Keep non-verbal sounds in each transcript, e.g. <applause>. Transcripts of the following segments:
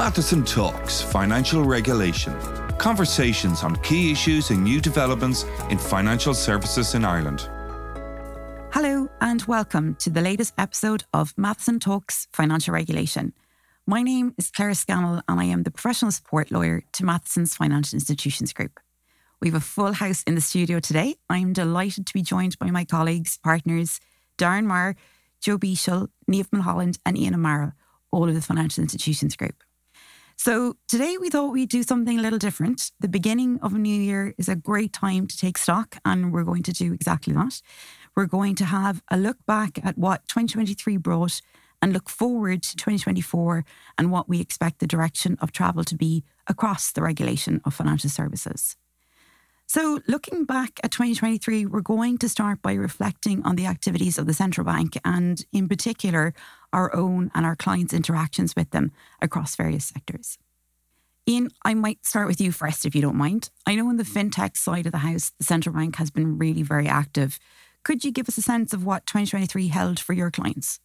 Matheson Talks Financial Regulation. Conversations on key issues and new developments in financial services in Ireland. Hello, and welcome to the latest episode of Matheson Talks Financial Regulation. My name is Claire Scannell, and I am the professional support lawyer to Matheson's Financial Institutions Group. We have a full house in the studio today. I'm delighted to be joined by my colleagues, partners, Darren Maher, Joe Beashel, Niamh Mulholland, and Ian O'Mara, all of the Financial Institutions Group. So today we thought we'd do something a little different. The beginning of a new year is a great time to take stock, and we're going to do exactly that. We're going to have a look back at what 2023 brought and look forward to 2024 and what we expect the direction of travel to be across the regulation of financial services. So, looking back at 2023, we're going to start by reflecting on the activities of the central bank and, in particular, our own and our clients' interactions with them across various sectors. Ian, I might start with you first, if you don't mind. I know on the fintech side of the house, the central bank has been really very active. Could you give us a sense of what 2023 held for your clients?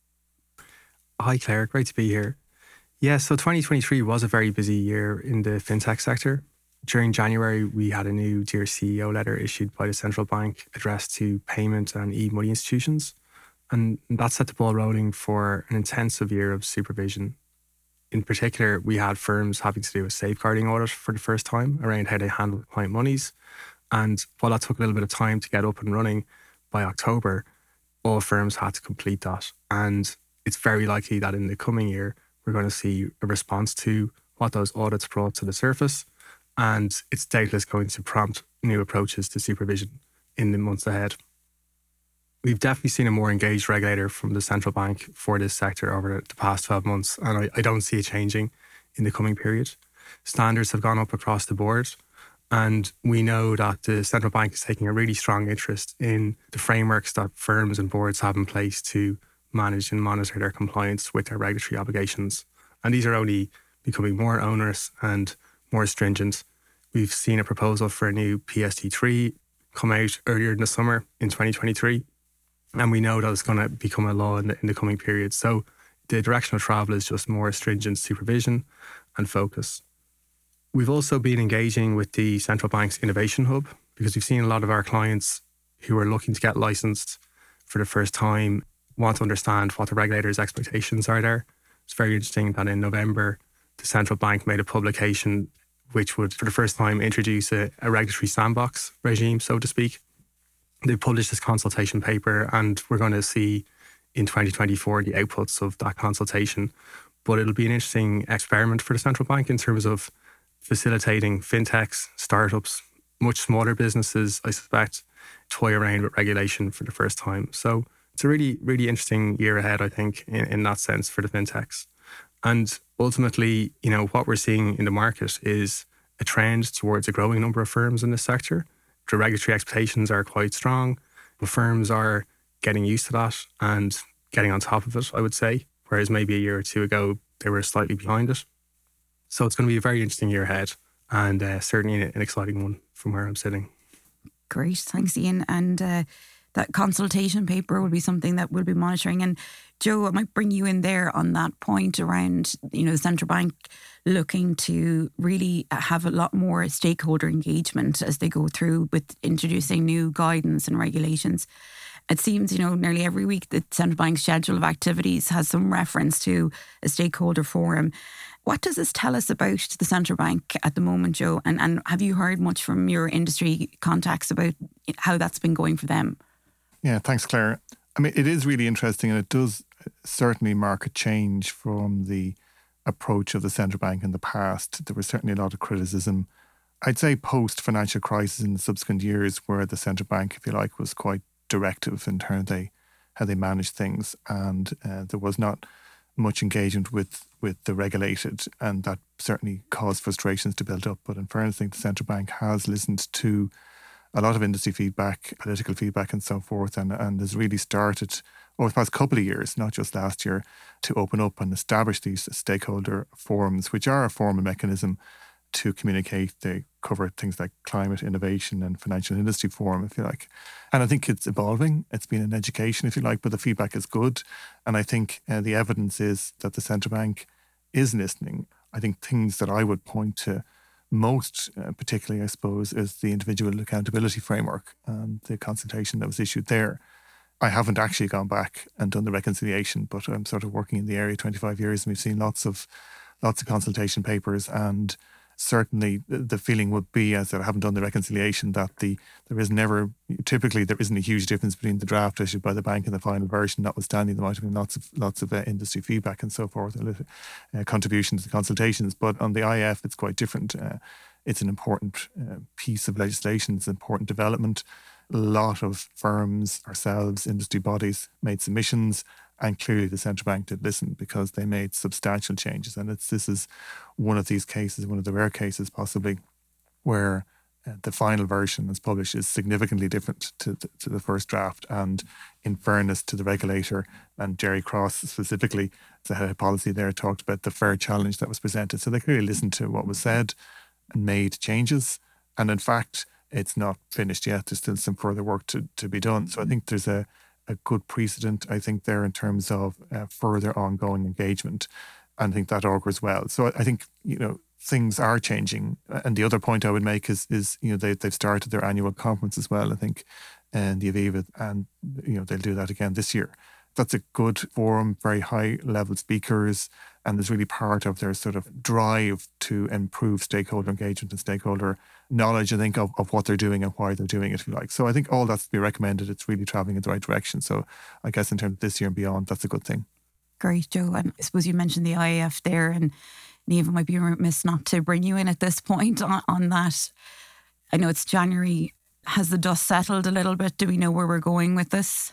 Hi, Claire. Great to be here. Yeah, so 2023 was a very busy year in the fintech sector during January, we had a new Dear CEO letter issued by the central bank addressed to payment and e money institutions. And that set the ball rolling for an intensive year of supervision. In particular, we had firms having to do a safeguarding audit for the first time around how they handle client monies. And while that took a little bit of time to get up and running, by October, all firms had to complete that. And it's very likely that in the coming year, we're going to see a response to what those audits brought to the surface and it's doubtless going to prompt new approaches to supervision in the months ahead. We've definitely seen a more engaged regulator from the central bank for this sector over the past 12 months, and I, I don't see it changing in the coming period. Standards have gone up across the board, and we know that the central bank is taking a really strong interest in the frameworks that firms and boards have in place to manage and monitor their compliance with their regulatory obligations. And these are only becoming more onerous and more stringent. We've seen a proposal for a new PSD3 come out earlier in the summer in 2023. And we know that it's going to become a law in the, in the coming period. So the direction of travel is just more stringent supervision and focus. We've also been engaging with the central bank's innovation hub because we've seen a lot of our clients who are looking to get licensed for the first time want to understand what the regulator's expectations are there. It's very interesting that in November, the central bank made a publication which would, for the first time, introduce a, a regulatory sandbox regime, so to speak. They published this consultation paper, and we're going to see in 2024 the outputs of that consultation. But it'll be an interesting experiment for the central bank in terms of facilitating fintechs, startups, much smaller businesses, I suspect, toy around with regulation for the first time. So it's a really, really interesting year ahead, I think, in, in that sense for the fintechs. And ultimately, you know, what we're seeing in the market is a trend towards a growing number of firms in this sector. The regulatory expectations are quite strong, but firms are getting used to that and getting on top of it, I would say, whereas maybe a year or two ago, they were slightly behind it. So it's going to be a very interesting year ahead and uh, certainly an exciting one from where I'm sitting. Great. Thanks, Ian. And uh, that consultation paper will be something that we'll be monitoring. And Joe, I might bring you in there on that point around, you know, the central bank looking to really have a lot more stakeholder engagement as they go through with introducing new guidance and regulations. It seems, you know, nearly every week the central bank's schedule of activities has some reference to a stakeholder forum. What does this tell us about the central bank at the moment, Joe? And and have you heard much from your industry contacts about how that's been going for them? Yeah, thanks, Claire. I mean, it is really interesting, and it does certainly mark a change from the approach of the central bank in the past. There was certainly a lot of criticism. I'd say post financial crisis in the subsequent years, where the central bank, if you like, was quite directive in terms of how they managed things, and uh, there was not much engagement with with the regulated, and that certainly caused frustrations to build up. But in fairness, I think the central bank has listened to a lot of industry feedback, political feedback, and so forth, and, and has really started over the past couple of years, not just last year, to open up and establish these stakeholder forums, which are a formal mechanism to communicate. They cover things like climate, innovation, and financial industry forum, if you like. And I think it's evolving. It's been an education, if you like, but the feedback is good. And I think uh, the evidence is that the central bank is listening. I think things that I would point to most, uh, particularly, I suppose, is the individual accountability framework and the consultation that was issued there. I haven't actually gone back and done the reconciliation, but I'm sort of working in the area 25 years, and we've seen lots of lots of consultation papers and certainly the feeling would be, as I haven't done the reconciliation, that the there is never typically there isn't a huge difference between the draft issued by the bank and the final version. Notwithstanding, there might have been lots of lots of uh, industry feedback and so forth, uh, contributions to consultations. But on the IF, it's quite different. Uh, it's an important uh, piece of legislation. It's an important development. A lot of firms, ourselves, industry bodies made submissions and clearly, the central bank did listen because they made substantial changes. And it's, this is one of these cases, one of the rare cases possibly, where uh, the final version as published is significantly different to, to, to, the first draft. And in fairness to the regulator and Gerry Cross specifically, the head of policy there talked about the fair challenge that was presented. So they clearly listened to what was said and made changes. And in fact, it's not finished yet. There's still some further work to, to be done. So I think there's a a good precedent, I think, there in terms of uh, further ongoing engagement. And I think that augurs well. So I think, you know, things are changing. And the other point I would make is, is you know, they, they've started their annual conference as well, I think, and the Aviva, and, you know, they'll do that again this year. That's a good forum, very high level speakers, and is really part of their sort of drive to improve stakeholder engagement and stakeholder knowledge, I think, of, of what they're doing and why they're doing it, if you like. So I think all that's to be recommended. It's really traveling in the right direction. So I guess in terms of this year and beyond, that's a good thing. Great, Joe. And I suppose you mentioned the IAF there, and Niamh might be remiss not to bring you in at this point on, on that. I know it's January. Has the dust settled a little bit? Do we know where we're going with this?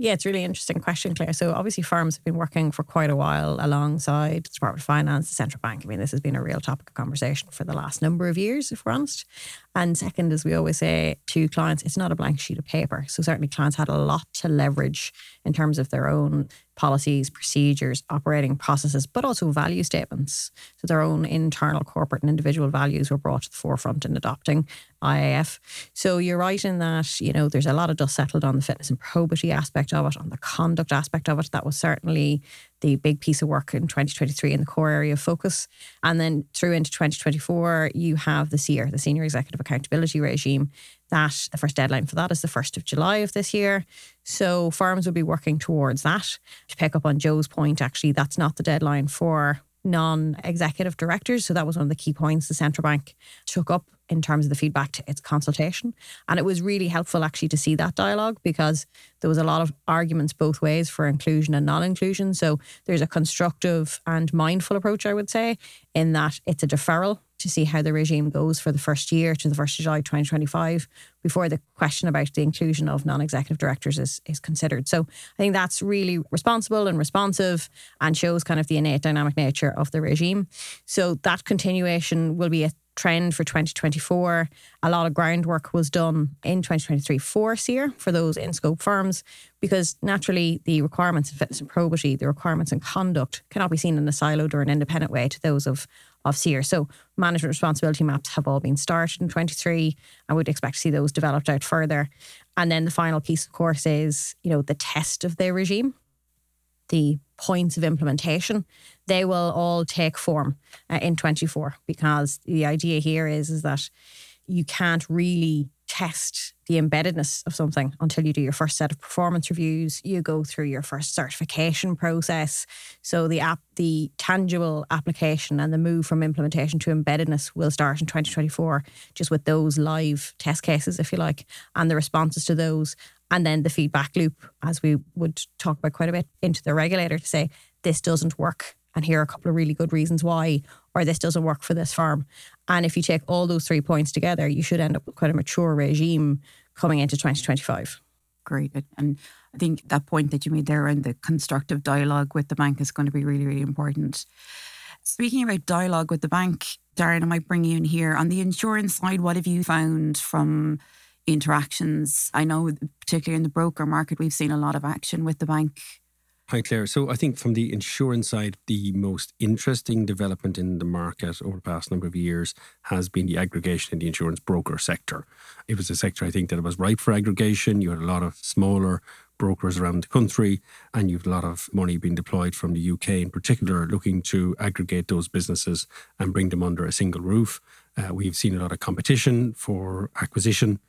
Yeah, it's really interesting question, Claire. So obviously firms have been working for quite a while alongside the Department of Finance, the central bank. I mean, this has been a real topic of conversation for the last number of years, if we're honest. And second, as we always say to clients, it's not a blank sheet of paper. So certainly clients had a lot to leverage in terms of their own policies, procedures, operating processes, but also value statements. So their own internal corporate and individual values were brought to the forefront in adopting IAF. So you're right in that, you know, there's a lot of dust settled on the fitness and probity aspect of it, on the conduct aspect of it. That was certainly the big piece of work in 2023 in the core area of focus. And then through into 2024, you have the SEAR, the Senior Executive Accountability Regime. That the first deadline for that is the 1st of July of this year. So firms will be working towards that. To pick up on Joe's point, actually, that's not the deadline for non executive directors. So that was one of the key points the central bank took up in terms of the feedback to its consultation. And it was really helpful actually to see that dialogue because there was a lot of arguments both ways for inclusion and non inclusion. So there's a constructive and mindful approach, I would say, in that it's a deferral to see how the regime goes for the first year to the 1st of July 2025 before the question about the inclusion of non executive directors is, is considered. So I think that's really responsible and responsive and shows kind of the innate dynamic nature of the regime. So that continuation will be a trend for 2024. A lot of groundwork was done in 2023 for SEAR for those in scope firms because naturally the requirements of fitness and probity, the requirements and conduct cannot be seen in a siloed or an independent way to those of of SEAR. So management responsibility maps have all been started in 23. I would expect to see those developed out further. And then the final piece, of course, is, you know, the test of their regime, the points of implementation. They will all take form uh, in 24 because the idea here is, is that you can't really test the embeddedness of something until you do your first set of performance reviews. You go through your first certification process. So the app, the tangible application and the move from implementation to embeddedness will start in 2024, just with those live test cases, if you like, and the responses to those. And then the feedback loop, as we would talk about quite a bit, into the regulator to say, this doesn't work and here are a couple of really good reasons why, or this doesn't work for this firm. And if you take all those three points together, you should end up with quite a mature regime coming into 2025. Great. And I think that point that you made there around the constructive dialogue with the bank is going to be really, really important. Speaking about dialogue with the bank, Darren, I might bring you in here. On the insurance side, what have you found from interactions? I know, particularly in the broker market, we've seen a lot of action with the bank Hi, Claire. So I think from the insurance side, the most interesting development in the market over the past number of years has been the aggregation in the insurance broker sector. It was a sector I think that was ripe for aggregation. You had a lot of smaller brokers around the country, and you've a lot of money being deployed from the UK in particular, looking to aggregate those businesses and bring them under a single roof. Uh, we've seen a lot of competition for acquisition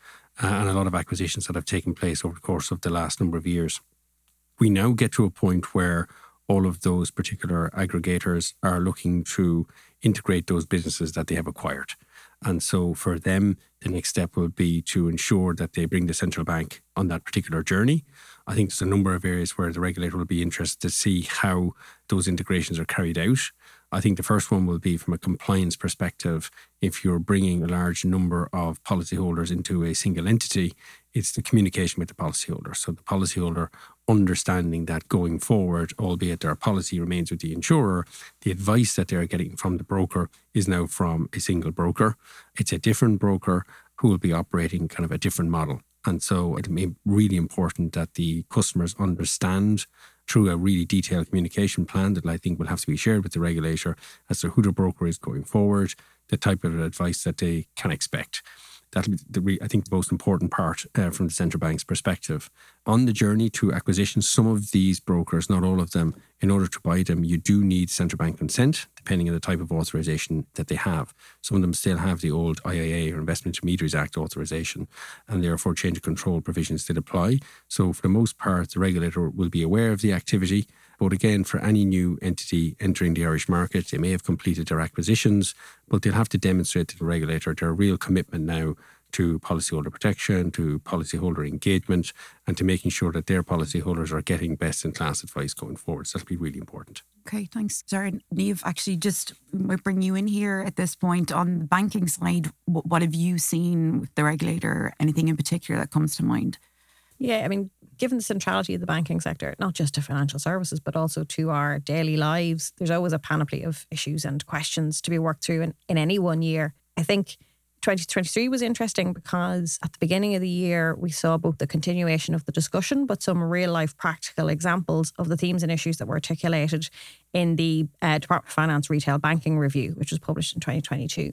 uh, and a lot of acquisitions that have taken place over the course of the last number of years. We now get to a point where all of those particular aggregators are looking to integrate those businesses that they have acquired. And so for them, the next step will be to ensure that they bring the central bank on that particular journey. I think there's a number of areas where the regulator will be interested to see how those integrations are carried out. I think the first one will be from a compliance perspective. If you're bringing a large number of policyholders into a single entity, it's the communication with the policyholder. So the policyholder understanding that going forward, albeit their policy remains with the insurer, the advice that they're getting from the broker is now from a single broker. It's a different broker who will be operating kind of a different model. And so it'll be really important that the customers understand through a really detailed communication plan that I think will have to be shared with the regulator as to who the broker is going forward, the type of advice that they can expect. That'll be, the I think, the most important part uh, from the central bank's perspective. On the journey to acquisition, some of these brokers, not all of them, in order to buy them, you do need central bank consent, depending on the type of authorization that they have. Some of them still have the old IIA or Investment Intermediaries Act authorization, and therefore change of control provisions still apply. So, for the most part, the regulator will be aware of the activity but again, for any new entity entering the Irish market, they may have completed their acquisitions, but they'll have to demonstrate to the regulator their real commitment now to policyholder protection, to policyholder engagement, and to making sure that their policyholders are getting best in class advice going forward. So that'll be really important. Okay, thanks. Sorry, Niamh, actually, just might bring you in here at this point. On the banking side, what have you seen with the regulator? Anything in particular that comes to mind? Yeah, I mean, given the centrality of the banking sector, not just to financial services, but also to our daily lives, there's always a panoply of issues and questions to be worked through in, in any one year. I think 2023 was interesting because at the beginning of the year, we saw both the continuation of the discussion, but some real life practical examples of the themes and issues that were articulated in the uh, Department of Finance Retail Banking Review, which was published in 2022.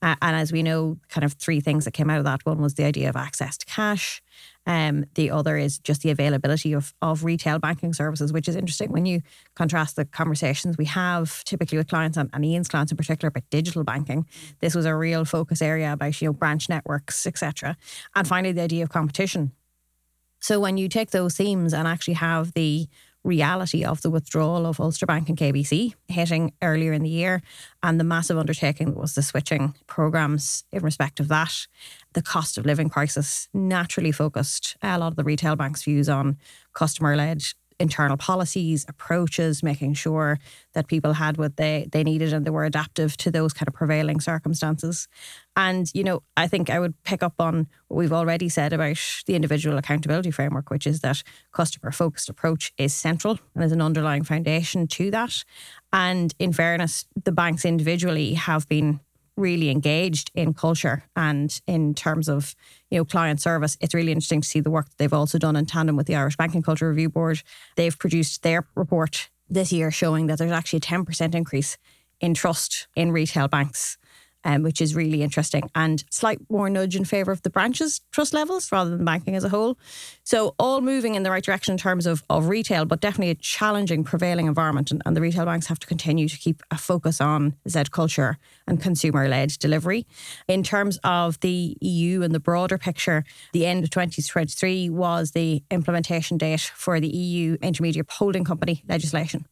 Uh, and as we know, kind of three things that came out of that one was the idea of access to cash, um, the other is just the availability of, of retail banking services, which is interesting when you contrast the conversations we have typically with clients and, and Ian's clients in particular about digital banking. This was a real focus area about you know branch networks, etc. And finally, the idea of competition. So when you take those themes and actually have the reality of the withdrawal of Ulster Bank and KBC hitting earlier in the year and the massive undertaking that was the switching programs in respect of that. The cost of living crisis naturally focused uh, a lot of the retail banks' views on customer led internal policies, approaches, making sure that people had what they, they needed and they were adaptive to those kind of prevailing circumstances. And, you know, I think I would pick up on what we've already said about the individual accountability framework, which is that customer focused approach is central and is an underlying foundation to that. And in fairness, the banks individually have been really engaged in culture and in terms of you know client service it's really interesting to see the work that they've also done in tandem with the Irish Banking Culture Review Board they've produced their report this year showing that there's actually a 10% increase in trust in retail banks um, which is really interesting and slight more nudge in favour of the branches trust levels rather than banking as a whole. So all moving in the right direction in terms of, of retail, but definitely a challenging prevailing environment. And, and the retail banks have to continue to keep a focus on Z culture and consumer led delivery. In terms of the EU and the broader picture, the end of 2023 was the implementation date for the EU intermediate holding company legislation.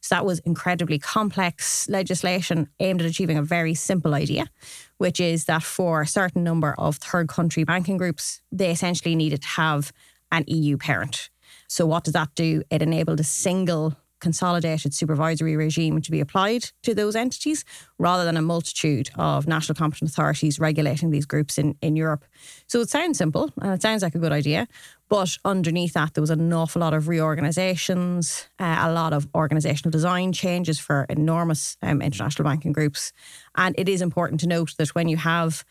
So that was incredibly complex legislation aimed at achieving a very simple idea, which is that for a certain number of third country banking groups, they essentially needed to have an EU parent. So what does that do? It enabled a single consolidated supervisory regime to be applied to those entities rather than a multitude of national competent authorities regulating these groups in, in Europe. So it sounds simple and it sounds like a good idea, but underneath that, there was an awful lot of reorganisations, uh, a lot of organisational design changes for enormous um, international banking groups. And it is important to note that when you have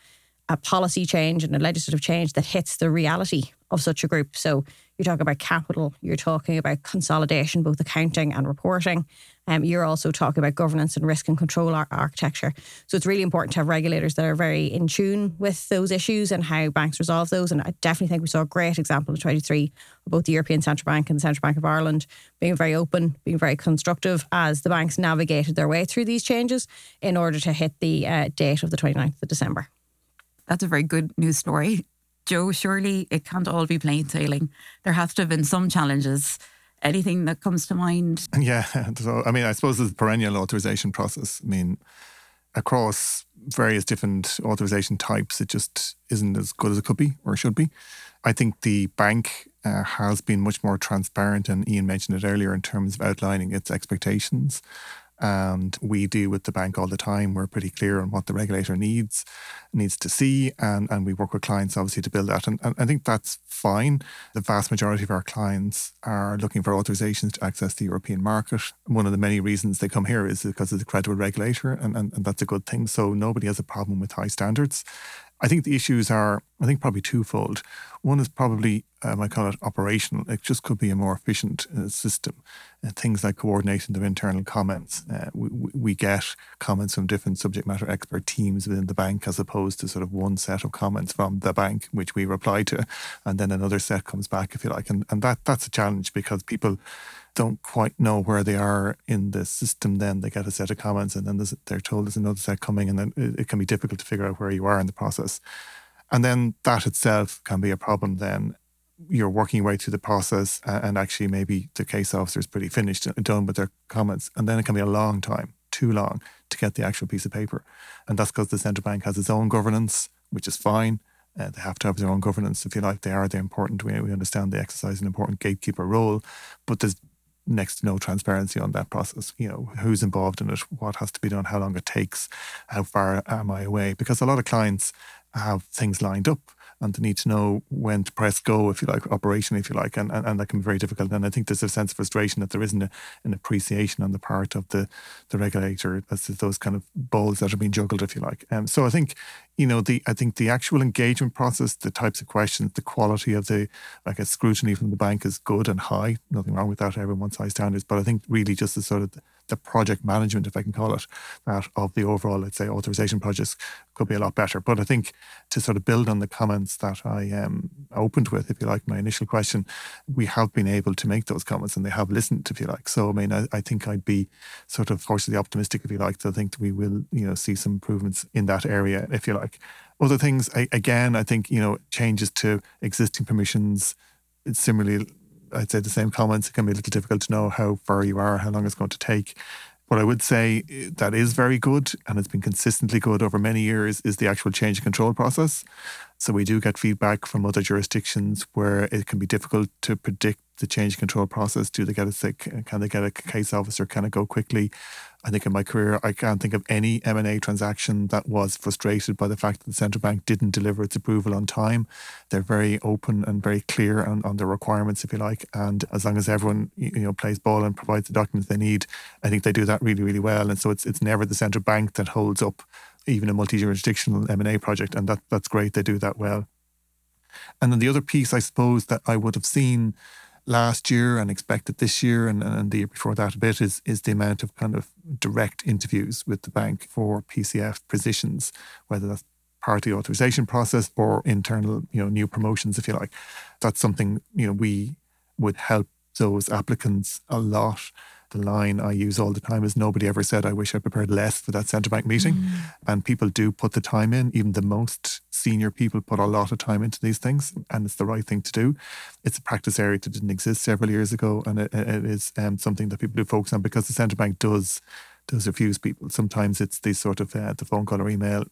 a policy change and a legislative change that hits the reality of such a group. So you talk about capital, you're talking about consolidation, both accounting and reporting. Um, you're also talking about governance and risk and control ar- architecture. So it's really important to have regulators that are very in tune with those issues and how banks resolve those. And I definitely think we saw a great example in 23 of both the European Central Bank and the Central Bank of Ireland being very open, being very constructive as the banks navigated their way through these changes in order to hit the uh, date of the 29th of December. That's a very good news story. Joe, surely it can't all be plain sailing. There has to have been some challenges anything that comes to mind? <laughs> Yeah, so I mean, I suppose a perennial authorization process. I mean, across various different authorization types, it just isn't as good as it could be or should be. I think the bank uh, has been much more transparent, and Ian mentioned it earlier in terms of outlining its expectations and we do with the bank all the time. We're pretty clear on what the regulator needs needs to see, and, and we work with clients obviously to build that. And, and I think that's fine. The vast majority of our clients are looking for authorizations to access the European market. One of the many reasons they come here is because of the credible regulator, and, and, and that's a good thing. So nobody has a problem with high standards. I think the issues are, I think, probably twofold. One is probably, um, I call it operational. It just could be a more efficient uh, system. Uh, things like coordinating of internal comments. Uh, we, we get comments from different subject matter expert teams within the bank as opposed to sort of one set of comments from the bank, which we reply to, and then another set comes back, if you like. And, and that that's a challenge because people don't quite know where they are in the system, then they get a set of comments and then they're told there's another set coming, and then it, it, can be difficult to figure out where you are in the process. And then that itself can be a problem then. You're working your way through the process, and actually, maybe the case officer is pretty finished and done with their comments. And then it can be a long time, too long, to get the actual piece of paper. And that's because the central bank has its own governance, which is fine. Uh, they have to have their own governance, if you like. They are, they're important. We, we understand they exercise an important gatekeeper role, but there's next to no transparency on that process. You know, who's involved in it, what has to be done, how long it takes, how far am I away? Because a lot of clients have things lined up and they need to know when to press go, if you like, operationally, if you like, and, and, and that can be very difficult. And I think there's a sense of frustration that there isn't a, an appreciation on the part of the, the regulator as to those kind of balls that are being juggled, if you like. Um, so I think, you know, the I think the actual engagement process, the types of questions, the quality of the like a scrutiny from the bank is good and high. Nothing wrong with that. Everyone's high standards, but I think really just the sort of the project management, if I can call it that, of the overall, let's say, authorization projects could be a lot better. But I think to sort of build on the comments that I um, opened with, if you like, my initial question, we have been able to make those comments and they have listened, if you like. So, I mean, I, I think I'd be sort of cautiously optimistic, if you like, to think we will, you know, see some improvements in that area, if you like. Other things, I, again, I think, you know, changes to existing permissions, it's similarly I'd say the same comments. It can be a little difficult to know how far you are, how long it's going to take. What I would say eh, that is very good and it's been consistently good over many years is the actual change control process. So we do get feedback from other jurisdictions where it can be difficult to predict the change control process. Do they get a sick? Can they get a case officer? Can it go quickly? I think in my career, I can't think of any M&A transaction that was frustrated by the fact that the central bank didn't deliver its approval on time. They're very open and very clear on, on the requirements, if you like. And as long as everyone you know plays ball and provides the documents they need, I think they do that really, really well. And so it's it's never the central bank that holds up even a multi-jurisdictional M&A project, and that that's great. They do that well. And then the other piece, I suppose, that I would have seen last year and expected this year and, and the year before that a bit is is the amount of kind of direct interviews with the bank for PCF positions, whether that's party authorization process or internal, you know, new promotions, if you like. That's something, you know, we would help those applicants a lot the line I use all the time is nobody ever said, I wish I prepared less for that central bank meeting. Mm. And people do put the time in. Even the most senior people put a lot of time into these things, and it's the right thing to do. It's a practice area that didn't exist several years ago, and it, it is um, something that people do focus on because the central bank does does refuse people. Sometimes it's the sort of uh, the phone call or email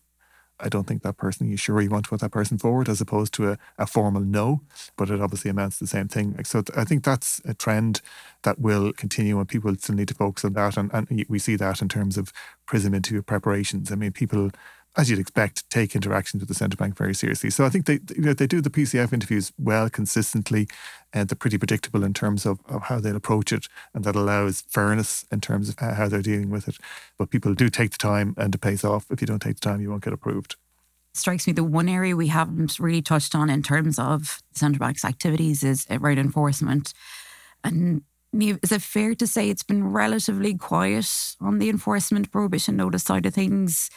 I don't think that person, you sure you want to put that person forward as opposed to a, a formal no, but it obviously amounts to the same thing. So I think that's a trend that will continue and people still need to focus on that. And, and we see that in terms of PRISM interview preparations. I mean, people as you'd expect, take interactions with the central bank very seriously. So I think they you know, they do the PCF interviews well, consistently, and they're pretty predictable in terms of, of how they'll approach it, and that allows fairness in terms of uh, how they're dealing with it. But people do take the time, and it pays off. If you don't take the time, you won't get approved. strikes me the one area we haven't really touched on in terms of central bank's activities is uh, right enforcement. And is it fair to say it's been relatively quiet on the enforcement prohibition notice side of things?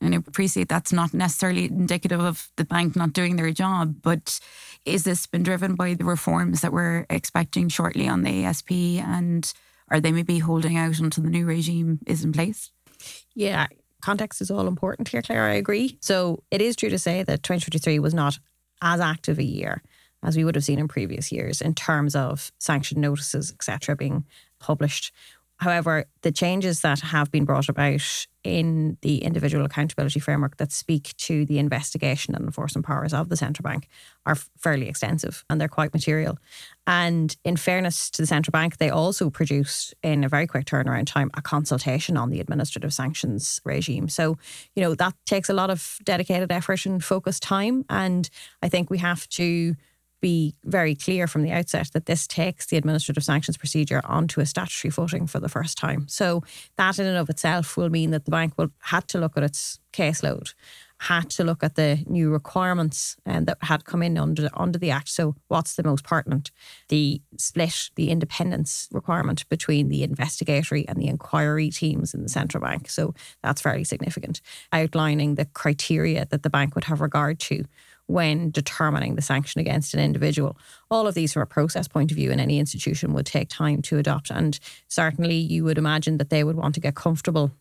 And I appreciate that's not necessarily indicative of the bank not doing their job, but is this been driven by the reforms that we're expecting shortly on the ASP? And are they maybe holding out until the new regime is in place? Yeah, context is all important here, Claire. I agree. So it is true to say that 2023 was not as active a year as we would have seen in previous years in terms of sanction notices, etc., being published. However, the changes that have been brought about in the individual accountability framework that speak to the investigation and enforcement powers of the central bank are fairly extensive and they're quite material. And in fairness to the central bank, they also produced in a very quick turnaround time a consultation on the administrative sanctions regime. So, you know, that takes a lot of dedicated effort and focused time. And I think we have to be very clear from the outset that this takes the administrative sanctions procedure onto a statutory footing for the first time. So that in and of itself will mean that the bank will had to look at its caseload, had to look at the new requirements and um, that had come in under under the act. So what's the most pertinent? The split, the independence requirement between the investigatory and the inquiry teams in the central bank. So that's very significant. Outlining the criteria that the bank would have regard to when determining the sanction against an individual. All of these, from a process point of view, in any institution would take time to adopt. And certainly, you would imagine that they would want to get comfortable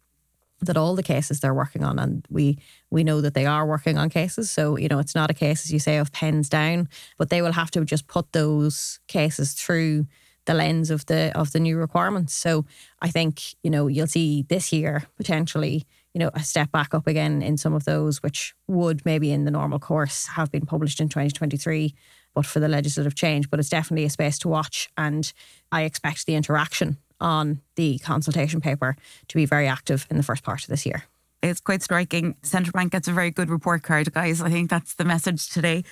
that all the cases they're working on, and we we know that they are working on cases. So you know, it's not a case, as you say, of pens down, but they will have to just put those cases through the lens of the of the new requirements. So I think you know you'll see this year potentially you know, a step back up again in some of those, which would maybe in the normal course have been published in 2023, but for the legislative change. But it's definitely a space to watch. And I expect the interaction on the consultation paper to be very active in the first part of this year. It's quite striking. Central Bank gets a very good report card, guys. I think that's the message today.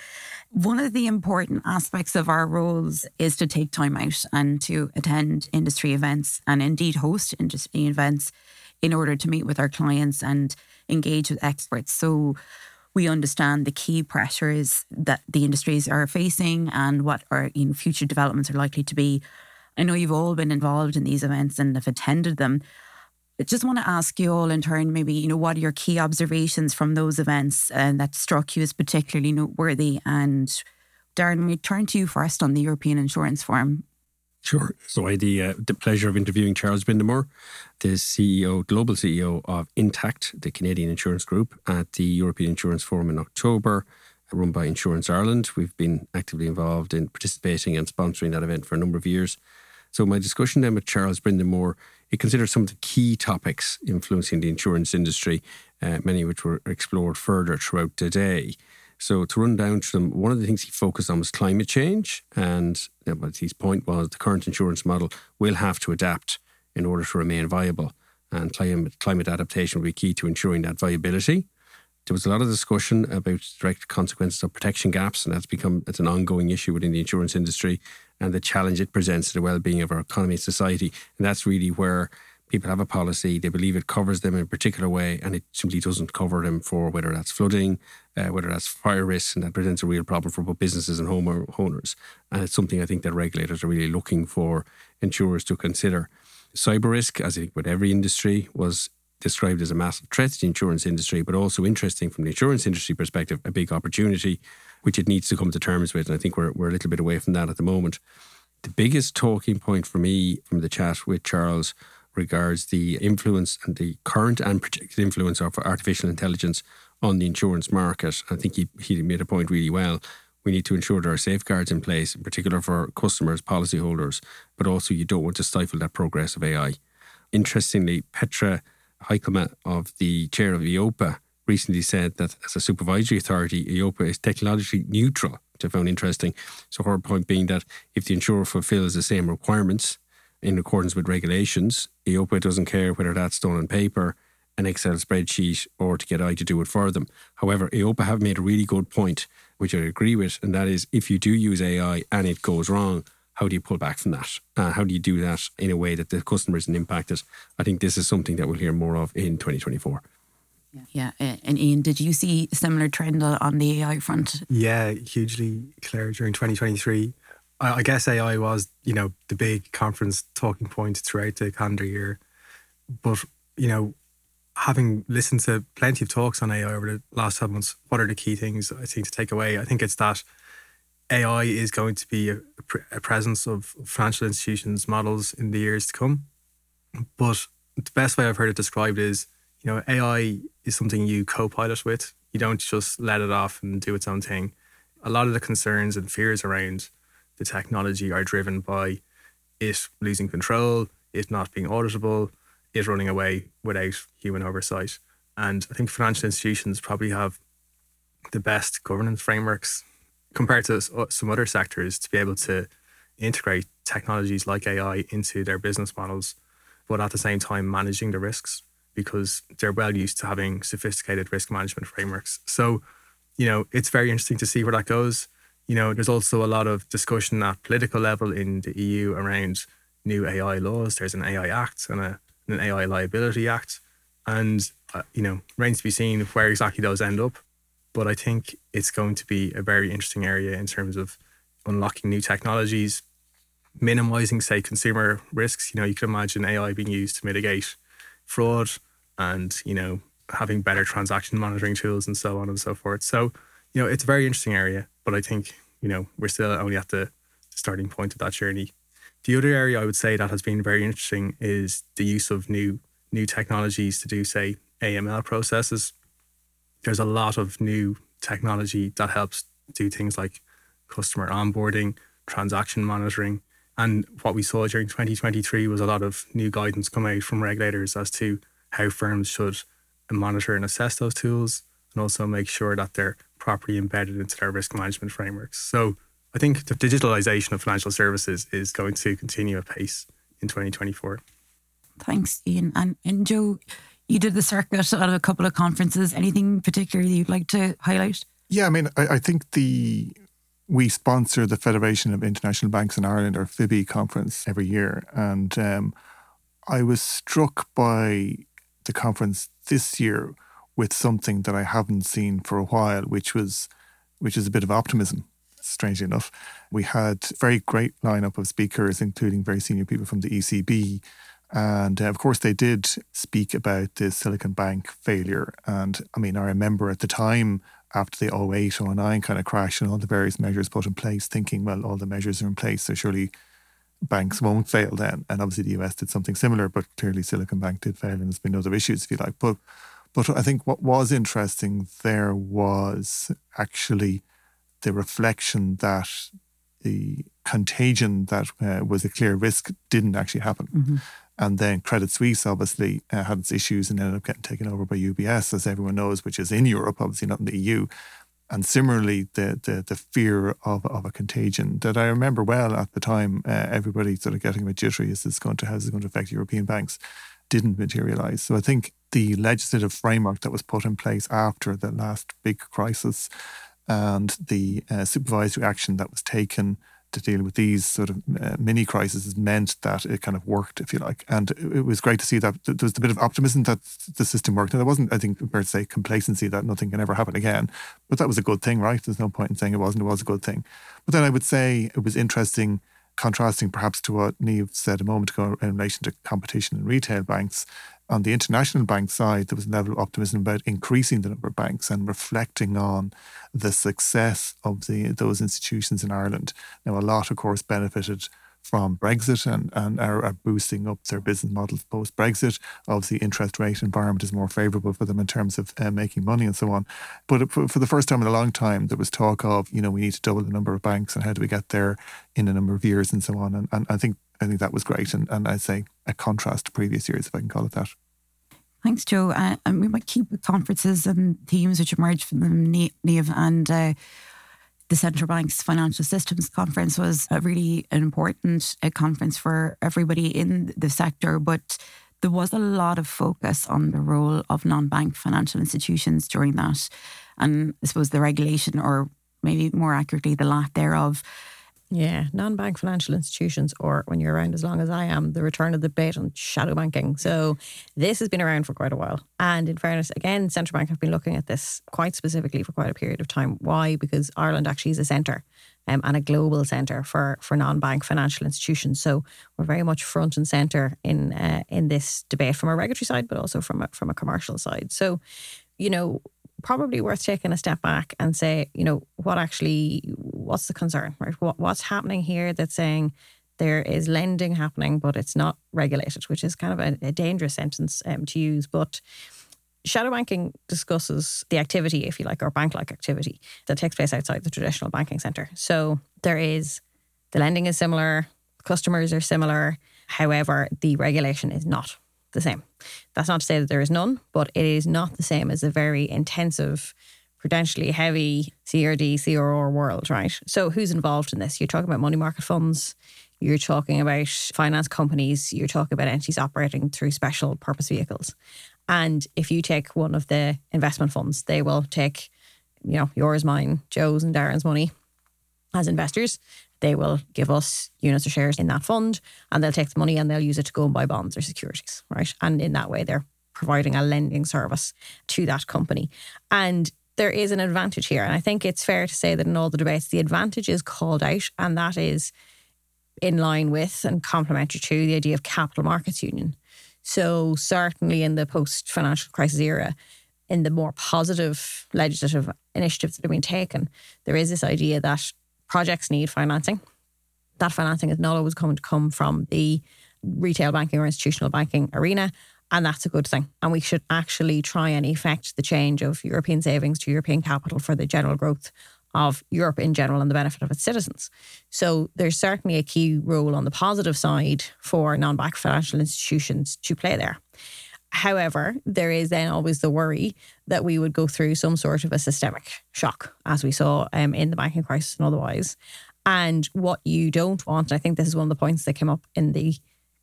One of the important aspects of our roles is to take time out and to attend industry events and indeed host industry events in order to meet with our clients and engage with experts. So we understand the key pressures that the industries are facing and what our you know, future developments are likely to be. I know you've all been involved in these events and have attended them. I just want to ask you all in turn, maybe, you know, what are your key observations from those events and uh, that struck you as particularly noteworthy? And Darren, we turn to you first on the European Insurance Forum. Sure. So I had the, uh, the pleasure of interviewing Charles Brindamour, the CEO, global CEO of Intact, the Canadian insurance group, at the European Insurance Forum in October, run by Insurance Ireland. We've been actively involved in participating and sponsoring that event for a number of years. So my discussion then with Charles Brindamour, it considers some of the key topics influencing the insurance industry, uh, many of which were explored further throughout the day. So to run down to them, one of the things he focused on was climate change, and uh, his point was the current insurance model will have to adapt in order to remain viable, and climate climate adaptation will be key to ensuring that viability. There was a lot of discussion about direct consequences of protection gaps, and that's become it's an ongoing issue within the insurance industry and the challenge it presents to the well-being of our economy and society. And that's really where people have a policy, they believe it covers them in a particular way, and it simply doesn't cover them for whether that's flooding, uh, whether that's fire risk, and that presents a real problem for both businesses and homeowners. And it's something I think that regulators are really looking for insurers to consider. Cyber risk, as I think with every industry, was described as a massive threat to the insurance industry, but also interesting from the insurance industry perspective, a big opportunity, which it needs to come to terms with. And I think we're, we're a little bit away from that at the moment. The biggest talking point for me from the chat with Charles regards the influence and the current and projected influence of artificial intelligence on the insurance market. I think he, he made a point really well. We need to ensure there are safeguards in place, in particular for customers, policyholders, but also you don't want to stifle that progress of AI. Interestingly, Petra Hielkema of the chair of EIOPA recently said that as a supervisory authority, EIOPA is technologically neutral, which I found interesting. So her point being that if the insurer fulfills the same requirements in accordance with regulations. EIOPA doesn't care whether that's done on paper, an Excel spreadsheet, or to get I to do it for them. However, EIOPA have made a really good point, which I agree with, and that is if you do use AI and it goes wrong, how do you pull back from that? Uh, how do you do that in a way that the customer isn't impacted? I think this is something that we'll hear more of in 2024. Yeah. yeah. And Ian, did you see a similar trend on the AI front? Yeah, hugely, Claire, during 2023. I guess AI was, you know, the big conference talking point throughout the calendar year. But, you know, having listened to plenty of talks on AI over the last 12 months, what are the key things I think to take away? I think it's that AI is going to be a, a presence of financial institutions models in the years to come. But the best way I've heard it described is, you know, AI is something you co-pilot with. You don't just let it off and do its own thing. A lot of the concerns and fears around the technology are driven by it losing control, it not being auditable, it running away without human oversight. And I think financial institutions probably have the best governance frameworks compared to uh, some other sectors to be able to integrate technologies like AI into their business models, but at the same time managing the risks because they're well used to having sophisticated risk management frameworks. So, you know, it's very interesting to see where that goes. You know, there's also a lot of discussion at political level in the EU around new AI laws. There's an AI Act and a, an AI Liability Act. And, uh, you know, remains to be seen where exactly those end up. But I think it's going to be a very interesting area in terms of unlocking new technologies, minimizing, say, consumer risks. You know, you can imagine AI being used to mitigate fraud and, you know, having better transaction monitoring tools and so on and so forth. So, you know, it's a very interesting area, but I think, you know, we're still only at the starting point of that journey. The other area I would say that has been very interesting is the use of new new technologies to do, say, AML processes there's a lot of new technology that helps do things like customer onboarding, transaction monitoring. And what we saw during 2023 was a lot of new guidance come out from regulators as to how firms should monitor and assess those tools and also make sure that they're properly embedded into their risk management frameworks. So I think the digitalization of financial services is going to continue at pace in 2024. Thanks, Ian. And, and Joe, you did the circuit at a couple of conferences. Anything particularly you'd like to highlight? Yeah, I mean, I, I think the we sponsor the Federation of International Banks in Ireland, or FIBI conference, every year. And um, I was struck by the conference this year with something that I haven't seen for a while, which was which is a bit of optimism. Strangely enough, we had a very great lineup of speakers, including very senior people from the ECB, and uh, of course, they did speak about the Silicon Bank failure. And I mean, I remember at the time, after the 08, 09 kind of crash and all the various measures put in place, thinking, well, all the measures are in place, so surely banks won't fail then. And obviously, the US did something similar, but clearly Silicon Bank did fail, and there's been other issues, if you like. But but I think what was interesting there was actually the reflection that the contagion that uh, was a clear risk didn't actually happen. Mm-hmm. And then Credit Suisse obviously uh, had its issues and ended up getting taken over by UBS, as everyone knows, which is in Europe, obviously not in the EU. And similarly, the the, the fear of, of a contagion that I remember well at the time, uh, everybody sort of getting a bit jittery: is this going to how is this going to affect European banks? Didn't materialize. So I think the legislative framework that was put in place after the last big crisis and the uh, supervisory action that was taken to deal with these sort of uh, mini crises meant that it kind of worked, if you like. And it was great to see that there was a bit of optimism that the system worked. And there wasn't, I think, fair to say, complacency that nothing can ever happen again. But that was a good thing, right? There's no point in saying it wasn't. It was a good thing. But then I would say it was interesting, contrasting perhaps to what Niamh said a moment ago in relation to competition in retail banks on the international bank side, there was a level of optimism about increasing the number of banks and reflecting on the success of the those institutions in Ireland. Now, a lot, of course, benefited from Brexit and, and are, are boosting up their business models post Brexit. Obviously, interest rate environment is more favourable for them in terms of uh, making money and so on. But for, for the first time in a long time, there was talk of you know we need to double the number of banks and how do we get there in a number of years and so on. And, and I think I think that was great. And, and I'd say a contrast to previous years, if I can call it that. Thanks, Joe. Uh, and we might keep the conferences and themes which emerge from them, Niamh. And uh, the Central Bank's Financial Systems Conference was a really important uh, conference for everybody in the sector. But there was a lot of focus on the role of non bank financial institutions during that. And I suppose the regulation, or maybe more accurately, the lack thereof Yeah, non bank financial institutions, or when you're around as long as I am, the return of the debate on shadow banking. So, this has been around for quite a while. And in fairness, again, Central Bank have been looking at this quite specifically for quite a period of time. Why? Because Ireland actually is a centre um, and a global centre for, for non bank financial institutions. So, we're very much front and centre in, uh, in this debate from a regulatory side, but also from a, from a commercial side. So, you know, probably worth taking a step back and say, you know, what actually, what's the concern, right? What, what's happening here that's saying there is lending happening, but it's not regulated, which is kind of a, a dangerous sentence um, to use. But shadow banking discusses the activity, if you like, or bank like activity that takes place outside the traditional banking centre. So there is the lending is similar, customers are similar. However, the regulation is not the same. That's not to say that there is none, but it is not the same as a very intensive, prudentially heavy CRD, CRR world, right? So who's involved in this? You're talking about money market funds, you're talking about finance companies, you're talking about entities operating through special purpose vehicles. And if you take one of the investment funds, they will take, you know, yours, mine, Joe's and Darren's money as investors they will give us units or shares in that fund and they'll take the money and they'll use it to go and buy bonds or securities, right? And in that way, they're providing a lending service to that company. And there is an advantage here. And I think it's fair to say that in all the debates, the advantage is called out, and that is in line with and complementary to the idea of capital markets union. So, certainly in the post financial crisis era, in the more positive legislative initiatives that have been taken, there is this idea that projects need financing. That financing is not always going to come from the retail banking or institutional banking arena. And that's a good thing. And we should actually try and effect the change of European savings to European capital for the general growth of Europe in general and the benefit of its citizens. So there's certainly a key role on the positive side for non bank financial institutions to play there. However, there is then always the worry that we would go through some sort of a systemic shock, as we saw um, in the banking crisis and otherwise. And what you don't want, I think this is one of the points that came up in the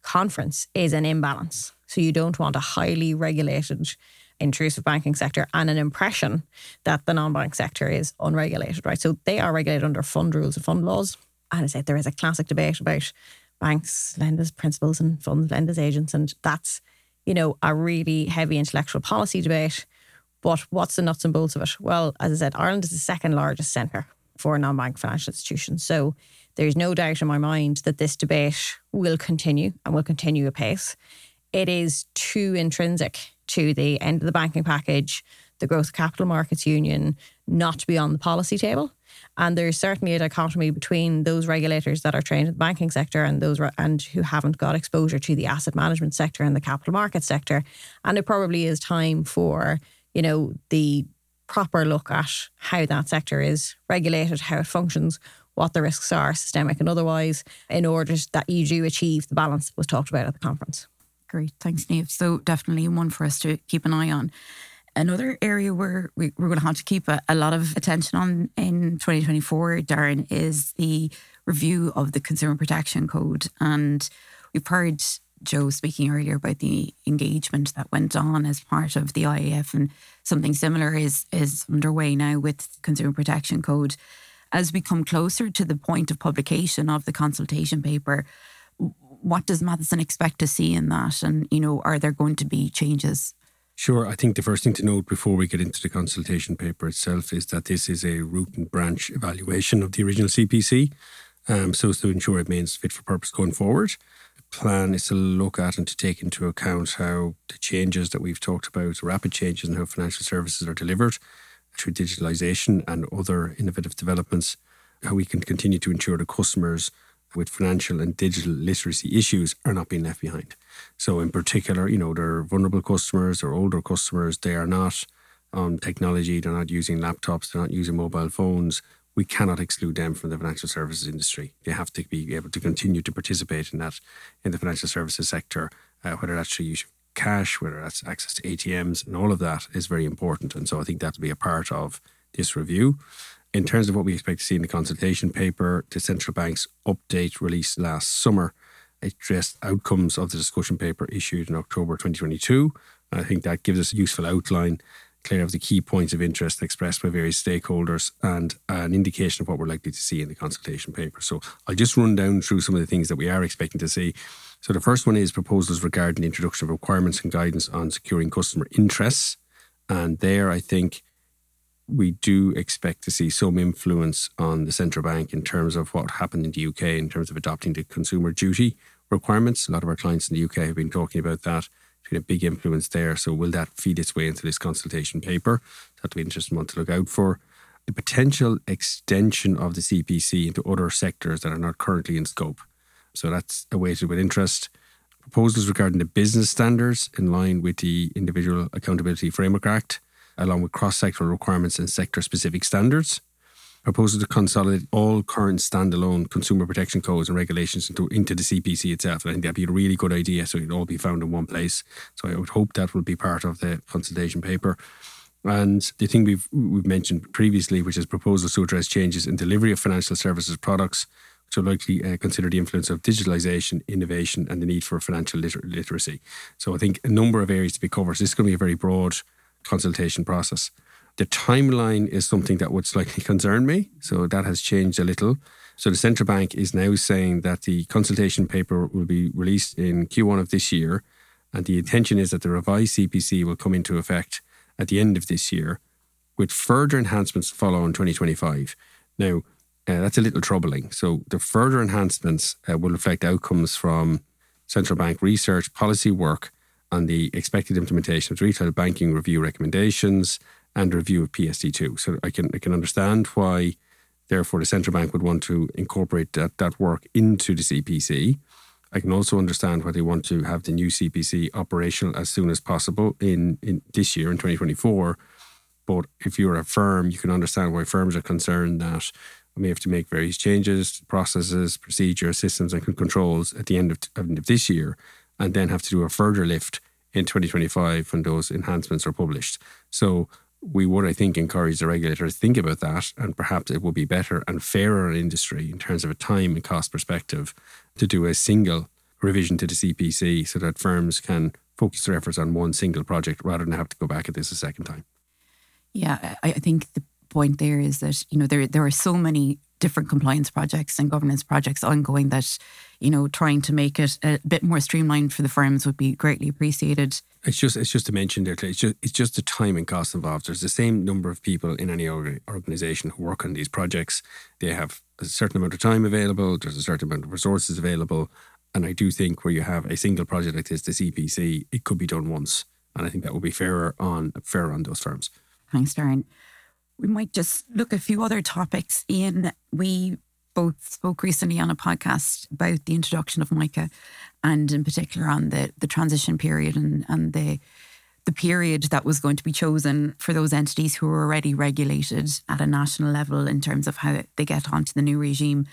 conference, is an imbalance. So you don't want a highly regulated, intrusive banking sector and an impression that the non bank sector is unregulated, right? So they are regulated under fund rules and fund laws. And I said there is a classic debate about banks, lenders, principals, and funds, lenders, agents. And that's you know, a really heavy intellectual policy debate. But what's the nuts and bolts of it? Well, as I said, Ireland is the second largest centre for non bank financial institutions. So there's no doubt in my mind that this debate will continue and will continue apace. It is too intrinsic to the end of the banking package, the growth capital markets union, not to be on the policy table. And there's certainly a dichotomy between those regulators that are trained in the banking sector and those and who haven't got exposure to the asset management sector and the capital market sector. And it probably is time for, you know, the proper look at how that sector is regulated, how it functions, what the risks are, systemic and otherwise, in order that you do achieve the balance that was talked about at the conference. Great, thanks, Niamh. So definitely one for us to keep an eye on. Another area where we, are going to have to keep a, a, lot of attention on in 2024, Darren, is the review of the Consumer Protection Code. And we've heard Joe speaking earlier about the engagement that went on as part of the IAF, and something similar is is underway now with Consumer Protection Code. As we come closer to the point of publication of the consultation paper, what does Matheson expect to see in that? And you know, are there going to be changes? Sure. I think the first thing to note before we get into the consultation paper itself is that this is a root and branch evaluation of the original CPC. Um, so as to ensure it remains fit for purpose going forward. The plan is to look at and to take into account how the changes that we've talked about, rapid changes in how financial services are delivered through digitalisation and other innovative developments, how we can continue to ensure the customers with financial and digital literacy issues are not being left behind. So, in particular, you know, they're vulnerable customers, they're older customers, they are not on technology, they're not using laptops, they're not using mobile phones. We cannot exclude them from the financial services industry. They have to be able to continue to participate in that in the financial services sector, uh, whether that's through use cash, whether that's access to ATMs, and all of that is very important. And so I think that'll be a part of this review. In terms of what we expect to see in the consultation paper, the central bank's update released last summer addressed outcomes of the discussion paper issued in October 2022. I think that gives us a useful outline clear of the key points of interest expressed by various stakeholders and an indication of what we're likely to see in the consultation paper. So I'll just run down through some of the things that we are expecting to see. So the first one is proposals regarding the introduction of requirements and guidance on securing customer interests. And there, I think we do expect to see some influence on the central bank in terms of what happened in the UK in terms of adopting the consumer duty requirements. A lot of our clients in the UK have been talking about that. It's been a big influence there. So will that feed its way into this consultation paper? That'll be an interesting one to look out for. The potential extension of the CPC into other sectors that are not currently in scope. So that's awaited with interest. Proposals regarding the business standards in line with the Individual Accountability Framework Act along with cross sectoral requirements and sector specific standards. Proposal to consolidate all current standalone consumer protection codes and regulations into, into the CPC itself. And I think that'd be a really good idea so it'd all be found in one place. So I would hope that will be part of the consultation paper. And the thing we've we've mentioned previously, which is proposals to address changes in delivery of financial services products, which will likely uh, consider the influence of digitalization, innovation, and the need for financial liter- literacy. So I think a number of areas to be covered. So this is going to be a very broad consultation process. The timeline is something that would slightly <laughs> concern me. So that has changed a little. So the central bank is now saying that the consultation paper will be released in Q1 of this year. And the intention is that the revised CPC will come into effect at the end of this year, with further enhancements to follow in 2025. Now, uh, that's a little troubling. So the further enhancements uh, will affect outcomes from central bank research, policy work, on the expected implementation of retail banking review recommendations and review of PSD2. So I can I can understand why, therefore, the central bank would want to incorporate that, that work into the CPC. I can also understand why they want to have the new CPC operational as soon as possible in, in this year in 2024. But if you're a firm, you can understand why firms are concerned that we may have to make various changes, processes, procedures, systems, and controls at the end of, of this year and then have to do a further lift in 2025 when those enhancements are published. So we would, I think, encourage the regulators to think about that, and perhaps it would be better and fairer on industry in terms of a time and cost perspective to do a single revision to the CPC so that firms can focus their efforts on one single project rather than have to go back at this a second time. Yeah, I think the point there is that you know there there are so many different compliance projects and governance projects ongoing that, you know, trying to make it a bit more streamlined for the firms would be greatly appreciated. It's just it's just to mention there, it's just it's just the time and cost involved. There's the same number of people in any organization who work on these projects. They have a certain amount of time available. There's a certain amount of resources available, and I do think where you have a single project like this, the CPC, it could be done once, and I think that would be fairer on fairer on those firms. Thanks, Darren. We might just look a few other topics. Ian, we both spoke recently on a podcast about the introduction of MICA and in particular on the, the transition period and, and the the period that was going to be chosen for those entities who were already regulated at a national level in terms of how they get onto the new regime.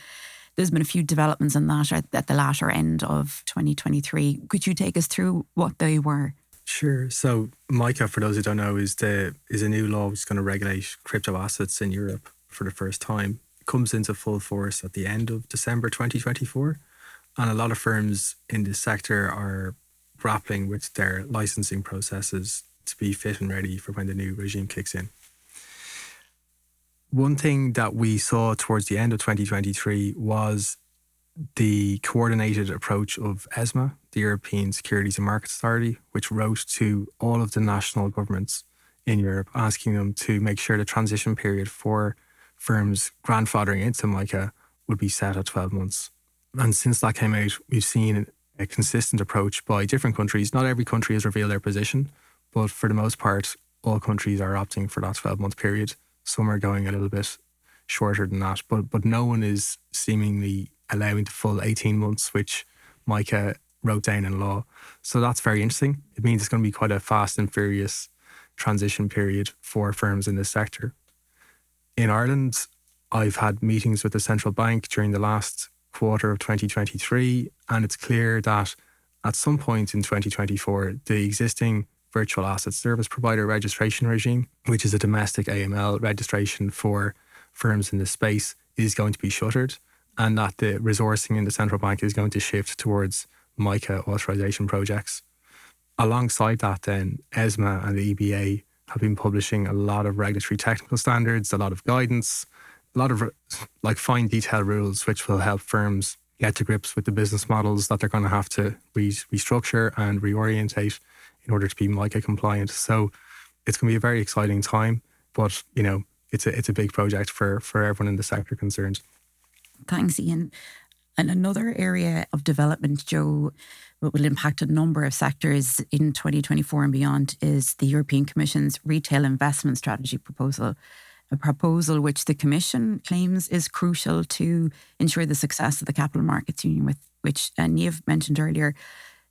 There's been a few developments on that at, at the latter end of 2023. Could you take us through what they were? Sure. So MICA, for those who don't know, is the is a new law which is going to regulate crypto assets in Europe for the first time. It comes into full force at the end of December 2024. And a lot of firms in this sector are grappling with their licensing processes to be fit and ready for when the new regime kicks in. One thing that we saw towards the end of 2023 was the coordinated approach of ESMA, the European Securities and Markets Authority, which wrote to all of the national governments in Europe asking them to make sure the transition period for firms grandfathering into MICA would be set at 12 months. And since that came out, we've seen a consistent approach by different countries. Not every country has revealed their position, but for the most part, all countries are opting for that 12 month period. Some are going a little bit shorter than that, but but no one is seemingly allowing the full 18 months, which MiCA wrote down in law. So that's very interesting. It means it's going to be quite a fast and furious transition period for firms in this sector. In Ireland, I've had meetings with the central bank during the last quarter of 2023, and it's clear that at some point in 2024, the existing virtual asset service provider registration regime, which is a domestic AML registration for firms in this space, is going to be shuttered and that the resourcing in the central bank is going to shift towards MICA authorization projects. Alongside that, then, ESMA and the EBA have been publishing a lot of regulatory technical standards, a lot of guidance, a lot of like fine detail rules, which will help firms get to grips with the business models that they're going to have to re- restructure and reorientate in order to be MiCA compliant. So it's going to be a very exciting time, but you know, it's a it's a big project for for everyone in the sector concerned. Thanks, Ian. And another area of development, Joe, that will impact a number of sectors in 2024 and beyond is the European Commission's Retail Investment Strategy proposal, a proposal which the Commission claims is crucial to ensure the success of the Capital Markets Union, with which uh, Niamh mentioned earlier.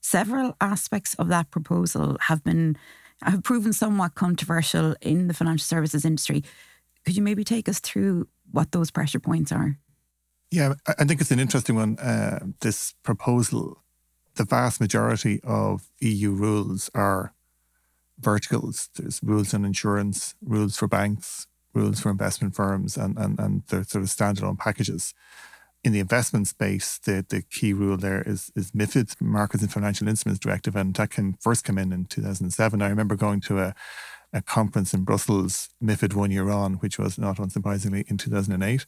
Several aspects of that proposal have been have proven somewhat controversial in the financial services industry. Could you maybe take us through what those pressure points are? Yeah, I think it's an interesting one. Uh, this proposal, the vast majority of EU rules are verticals. There's rules on insurance, rules for banks, rules for investment firms, and and and they're sort of standalone packages. In the investment space, the, the key rule there is is MIFID, Markets and Financial Instruments Directive, and that came first came in in 2007. I remember going to a a conference in Brussels, MIFID one year on, which was not unsurprisingly in 2008.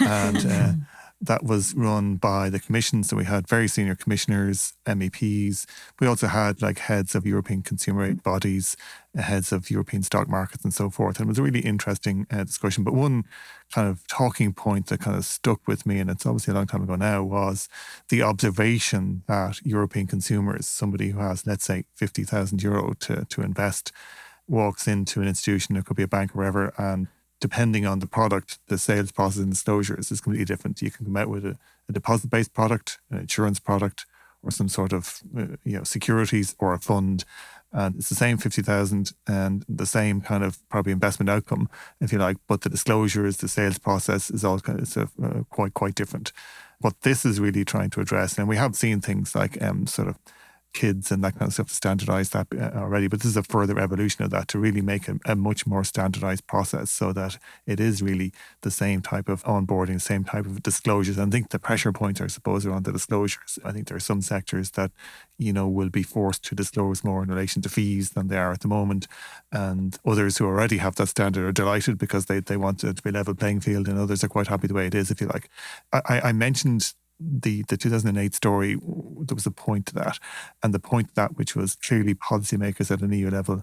<laughs> and uh, that was run by the commission. So we had very senior commissioners, MEPs. We also had like heads of European consumer bodies, heads of European stock markets, and so forth. And it was a really interesting uh, discussion. But one kind of talking point that kind of stuck with me, and it's obviously a long time ago now, was the observation that European consumers, somebody who has, let's say, 50,000 euro to, to invest, walks into an institution, it could be a bank or wherever, and depending on the product, the sales process and disclosures is completely different. You can come out with a, a deposit-based product, an insurance product, or some sort of uh, you know securities or a fund, and it's the same fifty thousand and the same kind of probably investment outcome, if you like. But the disclosures, the sales process is all kind of uh, quite quite different. What this is really trying to address, and we have seen things like um, sort of KIDs and that kind of stuff to standardize that uh, already. But this is a further evolution of that to really make a, a, much more standardized process so that it is really the same type of onboarding, same type of disclosures. And I think the pressure points, I suppose, are on the disclosures. I think there are some sectors that, you know, will be forced to disclose more in relation to fees than they are at the moment. And others who already have that standard are delighted because they, they want it to be level playing field and others are quite happy the way it is, if you like. I, I mentioned the the 2008 story, there was a point to that, and the point to that which was clearly policymakers at an EU level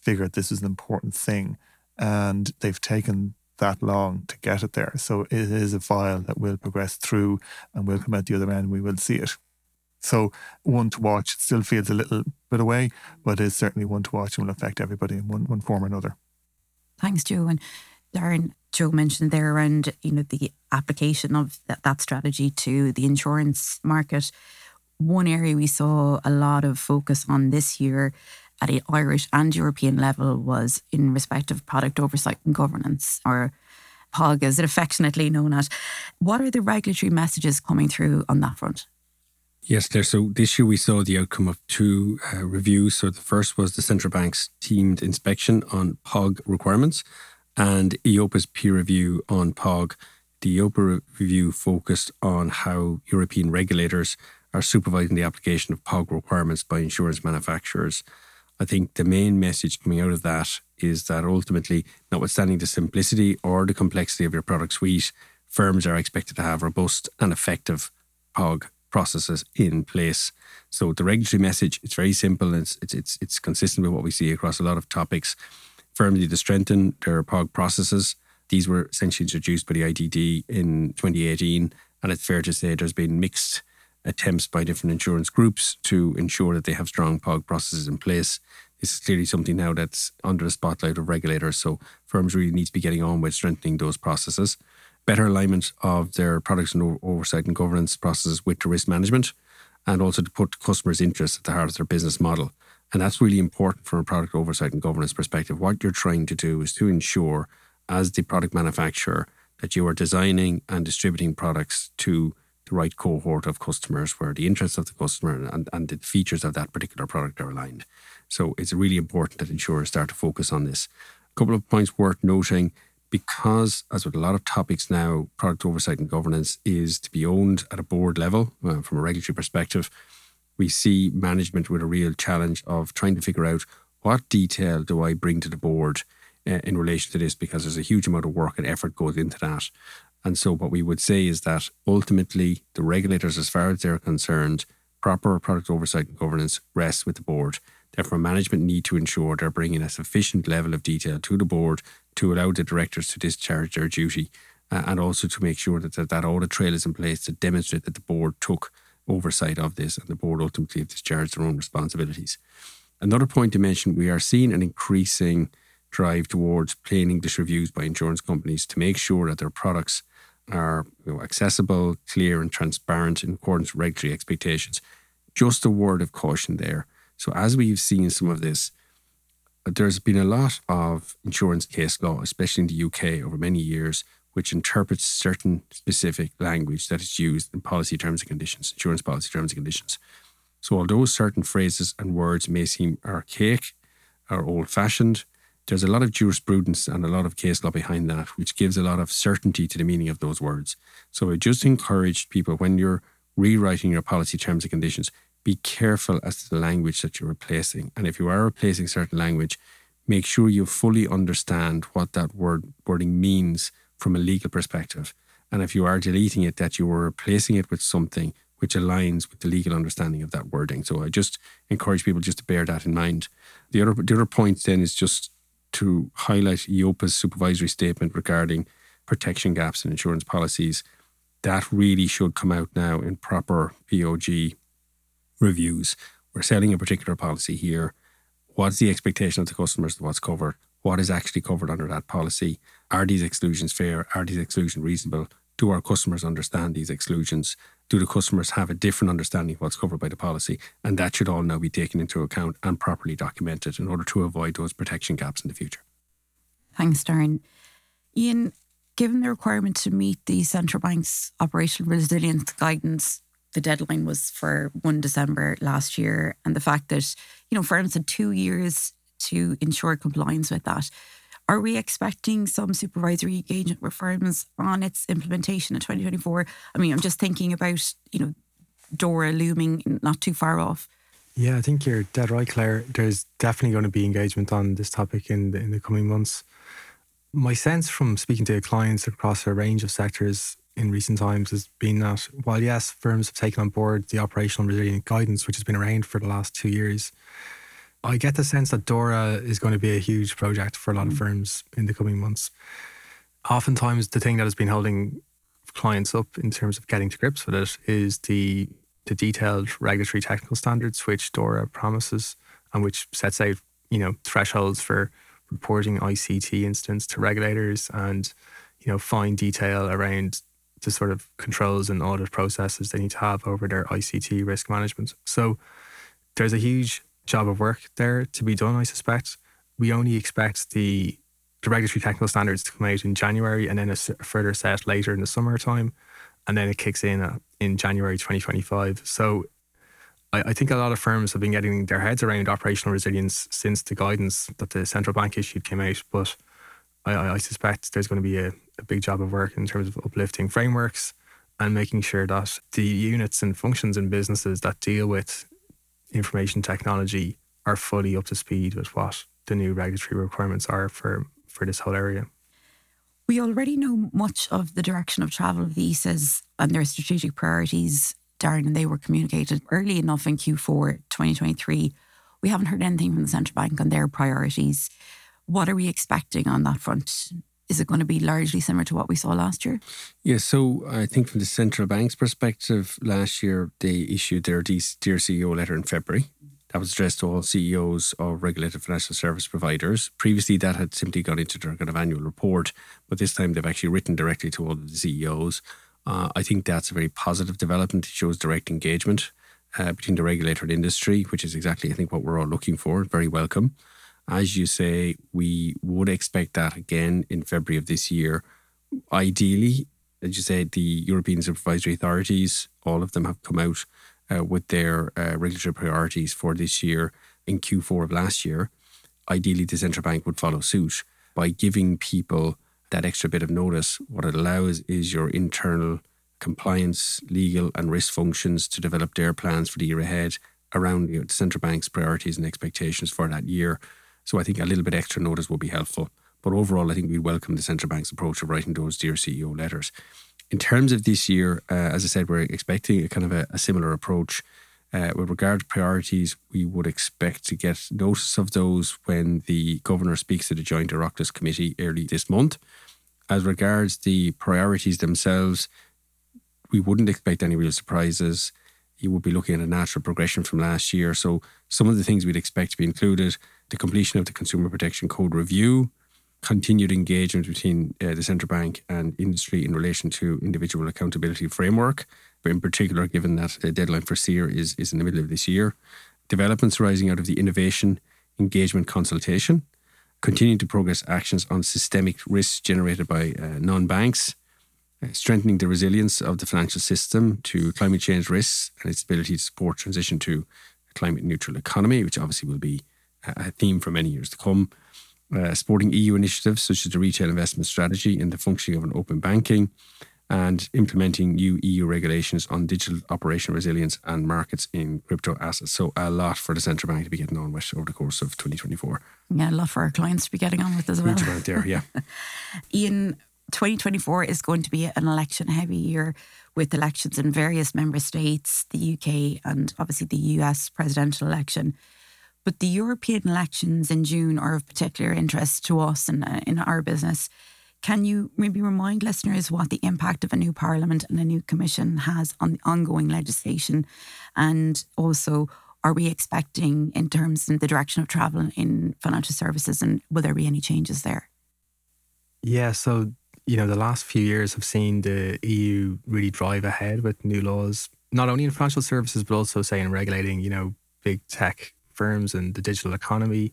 figured this was an important thing, and they've taken that long to get it there. So it is a file that will progress through and will come out the other end. We will see it. So one to watch. Still feels a little bit away, but is certainly one to watch and will affect everybody in one, one form or another. Thanks, Joe. And Darren, Joe mentioned there around you know the application of that, that strategy to the insurance market. One area we saw a lot of focus on this year at an Irish and European level was in respect of product oversight and governance, or POG as it affectionately known as. What are the regulatory messages coming through on that front? Yes, Claire. So this year we saw the outcome of two uh, reviews. So the first was the central bank's teamed inspection on POG requirements and EIOPA's peer review on POG. The EOPA review focused on how European regulators are supervising the application of POG requirements by insurance manufacturers. I think the main message coming out of that is that ultimately, notwithstanding the simplicity or the complexity of your product suite, firms are expected to have robust and effective POG processes in place. So the regulatory message, it's very simple. It's, it's, it's, it's consistent with what we see across a lot of topics need to strengthen their POG processes. These were essentially introduced by the IDD in 2018, and it's fair to say there's been mixed attempts by different insurance groups to ensure that they have strong POG processes in place. This is clearly something now that's under the spotlight of regulators, so firms really need to be getting on with strengthening those processes. Better alignment of their products and oversight and governance processes with the risk management, and also to put customers' interests at the heart of their business model. And that's really important from a product oversight and governance perspective. What you're trying to do is to ensure, as the product manufacturer, that you are designing and distributing products to the right cohort of customers where the interests of the customer and, and the features of that particular product are aligned. So it's really important that insurers start to focus on this. A couple of points worth noting because, as with a lot of topics now, product oversight and governance is to be owned at a board level uh, from a regulatory perspective we see management with a real challenge of trying to figure out what detail do I bring to the board uh, in relation to this? Because there's a huge amount of work and effort goes into that. And so, what we would say is that ultimately, the regulators, as far as they're concerned, proper product oversight and governance rests with the board. Therefore, management need to ensure they're bringing a sufficient level of detail to the board to allow the directors to discharge their duty uh, and also to make sure that, that that audit trail is in place to demonstrate that the board took oversight of this and the board ultimately have discharged their own responsibilities. Another point to mention we are seeing an increasing drive towards plain English reviews by insurance companies to make sure that their products are you know, accessible, clear, and transparent in accordance with regulatory expectations. Just a word of caution there. So, as we've seen some of this, there's been a lot of insurance case law, especially in the UK, over many years, which interprets certain specific language that is used in policy terms and conditions, insurance policy terms and conditions. So, although certain phrases and words may seem archaic or old fashioned, there's a lot of jurisprudence and a lot of case law behind that, which gives a lot of certainty to the meaning of those words. So, I just encourage people when you're rewriting your policy terms and conditions, be careful as to the language that you're replacing. And if you are replacing certain language, make sure you fully understand what that word wording means from a legal perspective. And if you are deleting it, that you are replacing it with something which aligns with the legal understanding of that wording. So I just encourage people just to bear that in mind. The other the other point then is just to highlight EIOPA's supervisory statement regarding protection gaps in insurance policies. That really should come out now in proper POG reviews. We're selling a particular policy here. What's the expectation of the customers what's covered? What is actually covered under that policy? Are these exclusions fair? Are these exclusions reasonable? Do our customers understand these exclusions? Do the customers have a different understanding of what's covered by the policy? And that should all now be taken into account and properly documented in order to avoid those protection gaps in the future. Thanks, Darren. Ian, given the requirement to meet the central bank's operational resilience guidance the deadline was for 1 December last year, and the fact that, you know, firms had two years to ensure compliance with that. Are we expecting some supervisory engagement reforms on its implementation in 2024? I mean, I'm just thinking about, you know, DORA looming not too far off. Yeah, I think you're dead right, Claire. There's definitely going to be engagement on this topic in the, in the coming months. My sense from speaking to clients across a range of sectors in recent times has been that while yes, firms have taken on board the operational resilient guidance, which has been around for the last two years, I get the sense that DORA is going to be a huge project for a lot of mm. firms in the coming months. Oftentimes, the thing that has been holding clients up in terms of getting to grips with it is the the detailed regulatory technical standards which DORA promises and which sets out, you know, thresholds for reporting ICT incidents to regulators and, you know, fine detail around the sort of controls and audit processes they need to have over their ICT risk management. So there's a huge job of work there to be done, I suspect. We only expect the, the regulatory technical standards to come out in January and then a further set later in the summertime. And then it kicks in uh, in January 2025. So I, I think a lot of firms have been getting their heads around operational resilience since the guidance that the central bank issued came out. But I, I suspect there's going to be a, a big job of work in terms of uplifting frameworks and making sure that the units and functions and businesses that deal with information technology are fully up to speed with what the new regulatory requirements are for, for this whole area. We already know much of the direction of travel visas and their strategic priorities, Darren, and they were communicated early enough in Q4 2023. We haven't heard anything from the central bank on their priorities. What are we expecting on that front? Is it going to be largely similar to what we saw last year? Yeah, so I think from the central bank's perspective, last year they issued their Dear CEO letter in February. That was addressed to all CEOs of regulated financial service providers. Previously, that had simply gone into their kind of annual report, but this time they've actually written directly to all the CEOs. Uh, I think that's a very positive development. It shows direct engagement uh, between the regulator and industry, which is exactly, I think, what we're all looking for. Very welcome. As you say, we would expect that again in February of this year. Ideally, as you said, the European supervisory authorities, all of them have come out uh, with their uh, regulatory priorities for this year in Q4 of last year. Ideally, the central bank would follow suit by giving people that extra bit of notice. What it allows is your internal compliance, legal, and risk functions to develop their plans for the year ahead around you know, the central bank's priorities and expectations for that year. So I think a little bit extra notice will be helpful. But overall, I think we welcome the central bank's approach of writing those dear CEO letters. In terms of this year, uh, as I said, we're expecting a kind of a, a similar approach. Uh, with regard to priorities, we would expect to get notice of those when the governor speaks to the Joint Oireachtas Committee early this month. As regards the priorities themselves, we wouldn't expect any real surprises. You would be looking at a natural progression from last year. So, some of the things we'd expect to be included the completion of the Consumer Protection Code review, continued engagement between uh, the central bank and industry in relation to individual accountability framework, but in particular, given that the deadline for SEAR is, is in the middle of this year, developments arising out of the innovation engagement consultation, continuing to progress actions on systemic risks generated by uh, non banks, uh, strengthening the resilience of the financial system to climate change risks and its ability to support transition to a climate neutral economy, which obviously will be a theme for many years to come. Uh, supporting EU initiatives such as the retail investment strategy and the functioning of an open banking, and implementing new EU regulations on digital operational resilience and markets in crypto assets. So, a lot for the central bank to be getting on with over the course of 2024. Yeah, a lot for our clients to be getting on with as well. Huge amount there, yeah. <laughs> Ian, 2024 is going to be an election heavy year with elections in various member states, the UK, and obviously the US presidential election. But the European elections in June are of particular interest to us and in, uh, in our business. Can you maybe remind listeners what the impact of a new parliament and a new commission has on the ongoing legislation? And also, are we expecting in terms of the direction of travel in financial services and will there be any changes there? Yeah, so you know, the last few years have seen the EU really drive ahead with new laws, not only in financial services, but also, say, in regulating, you know, big tech firms and the digital economy.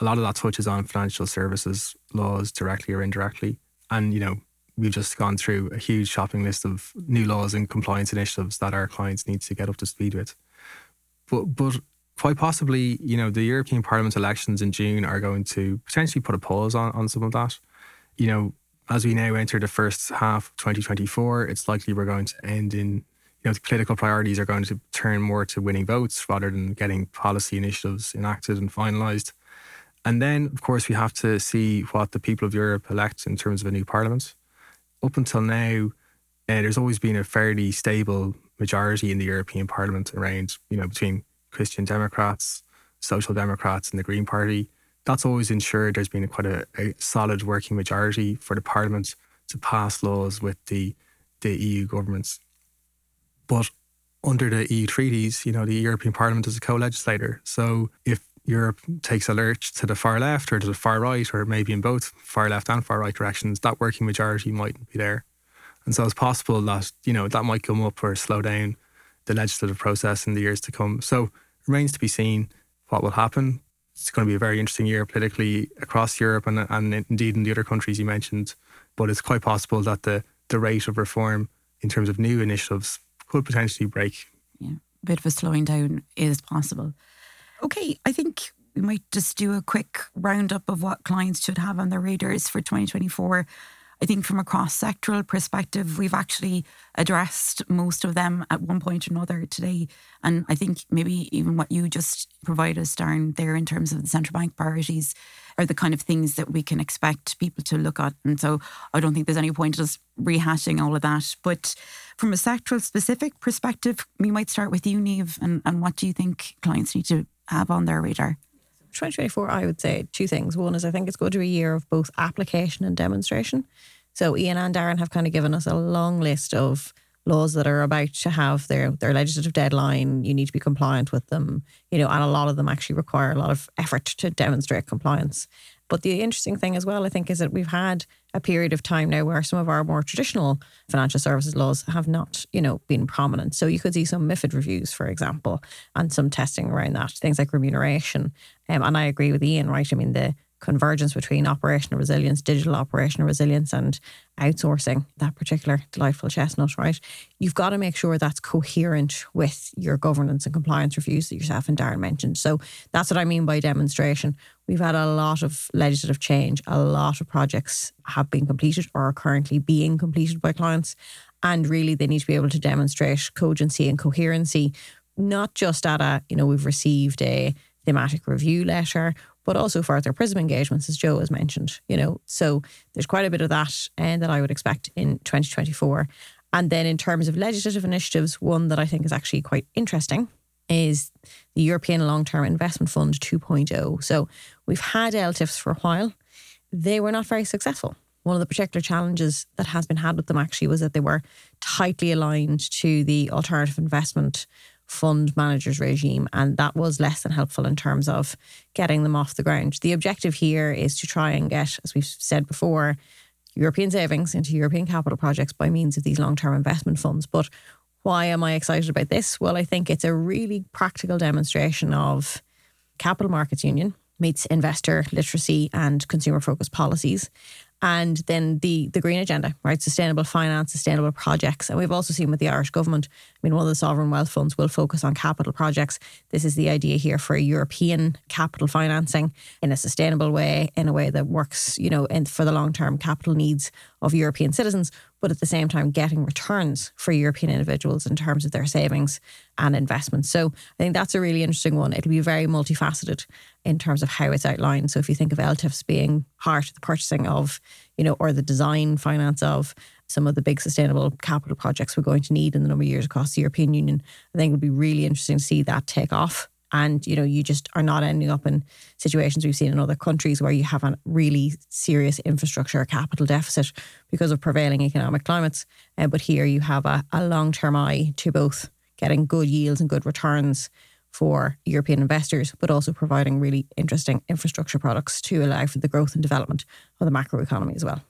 A lot of that touches on financial services laws directly or indirectly. And, you know, we've just gone through a huge shopping list of new laws and compliance initiatives that our clients need to get up to speed with. But, but quite possibly, you know, the European Parliament elections in June are going to potentially put a pause on, on some of that. You know, as we now enter the first half of 2024, it's likely we're going to end in you know, the political priorities are going to turn more to winning votes rather than getting policy initiatives enacted and finalised. And then, of course, we have to see what the people of Europe elect in terms of a new parliament. Up until now, uh, there's always been a fairly stable majority in the European Parliament around, you know, between Christian Democrats, Social Democrats, and the Green Party. That's always ensured there's been a, quite a, a solid working majority for the Parliament to pass laws with the the EU governments. But under the EU treaties, you know, the European Parliament is a co-legislator. So if Europe takes a lurch to the far left or to the far right, or maybe in both far left and far right directions, that working majority mightn't be there. And so it's possible that, you know, that might come up or slow down the legislative process in the years to come. So it remains to be seen what will happen. It's going to be a very interesting year politically across Europe and, and indeed in the other countries you mentioned. But it's quite possible that the, the rate of reform in terms of new initiatives could potentially break. Yeah, a bit of a slowing down is possible. Okay, I think we might just do a quick roundup of what clients should have on their radars for 2024. I think from a cross sectoral perspective, we've actually addressed most of them at one point or another today. And I think maybe even what you just provided us, Darren, there in terms of the central bank priorities are the kind of things that we can expect people to look at. And so I don't think there's any point just rehashing all of that. But from a sectoral specific perspective, we might start with you, Niamh, and, and what do you think clients need to have on their radar? 2024, I would say two things. One is I think it's going to be a year of both application and demonstration. So Ian and Darren have kind of given us a long list of laws that are about to have their their legislative deadline. You need to be compliant with them, you know, and a lot of them actually require a lot of effort to demonstrate compliance. But the interesting thing as well, I think, is that we've had a period of time now where some of our more traditional financial services laws have not, you know, been prominent. So you could see some MIFID reviews, for example, and some testing around that, things like remuneration. Um, and I agree with Ian, right? I mean, the convergence between operational resilience, digital operational resilience, and outsourcing, that particular delightful chestnut, right? You've got to make sure that's coherent with your governance and compliance reviews that yourself and Darren mentioned. So that's what I mean by demonstration. We've had a lot of legislative change, a lot of projects have been completed or are currently being completed by clients. And really, they need to be able to demonstrate cogency and coherency not just at a, you know, we've received a thematic review letter, but also further PRISM engagements, as Joe has mentioned, you know. So there's quite a bit of that and uh, that I would expect in 2024. And then in terms of legislative initiatives, one that I think is actually quite interesting is the European Long Term Investment Fund 2.0. So we've had ELTIFs for a while. They were not very successful. One of the particular challenges that has been had with them actually was that they were tightly aligned to the alternative investment fund managers regime, and that was less than helpful in terms of getting them off the ground. The objective here is to try and get, as we've said before, European savings into European capital projects by means of these long term investment funds. But why am I excited about this? Well, I think it's a really practical demonstration of capital markets union meets investor literacy and consumer focused policies and then the the green agenda, right? Sustainable finance, sustainable projects. And we've also seen with the Irish government, I mean, one of the sovereign wealth funds will focus on capital projects. This is the idea here for European capital financing in a sustainable way, in a way that works, you know, and for the long term capital needs of European citizens, but at the same time getting returns for European individuals in terms of their savings and investments. So I think that's a really interesting one. It'll be very multifaceted in terms of how it's outlined. So if you think of ELTIFs being part of the purchasing of, you know, or the design finance of some of the big sustainable capital projects we're going to need in the number of years across the European Union, I think it would be really interesting to see that take off and you know you just are not ending up in situations we've seen in other countries where you have a really serious infrastructure capital deficit because of prevailing economic climates uh, but here you have a, a long-term eye to both getting good yields and good returns for European investors, but also providing really interesting infrastructure products to allow for the growth and development of the macro economy as well.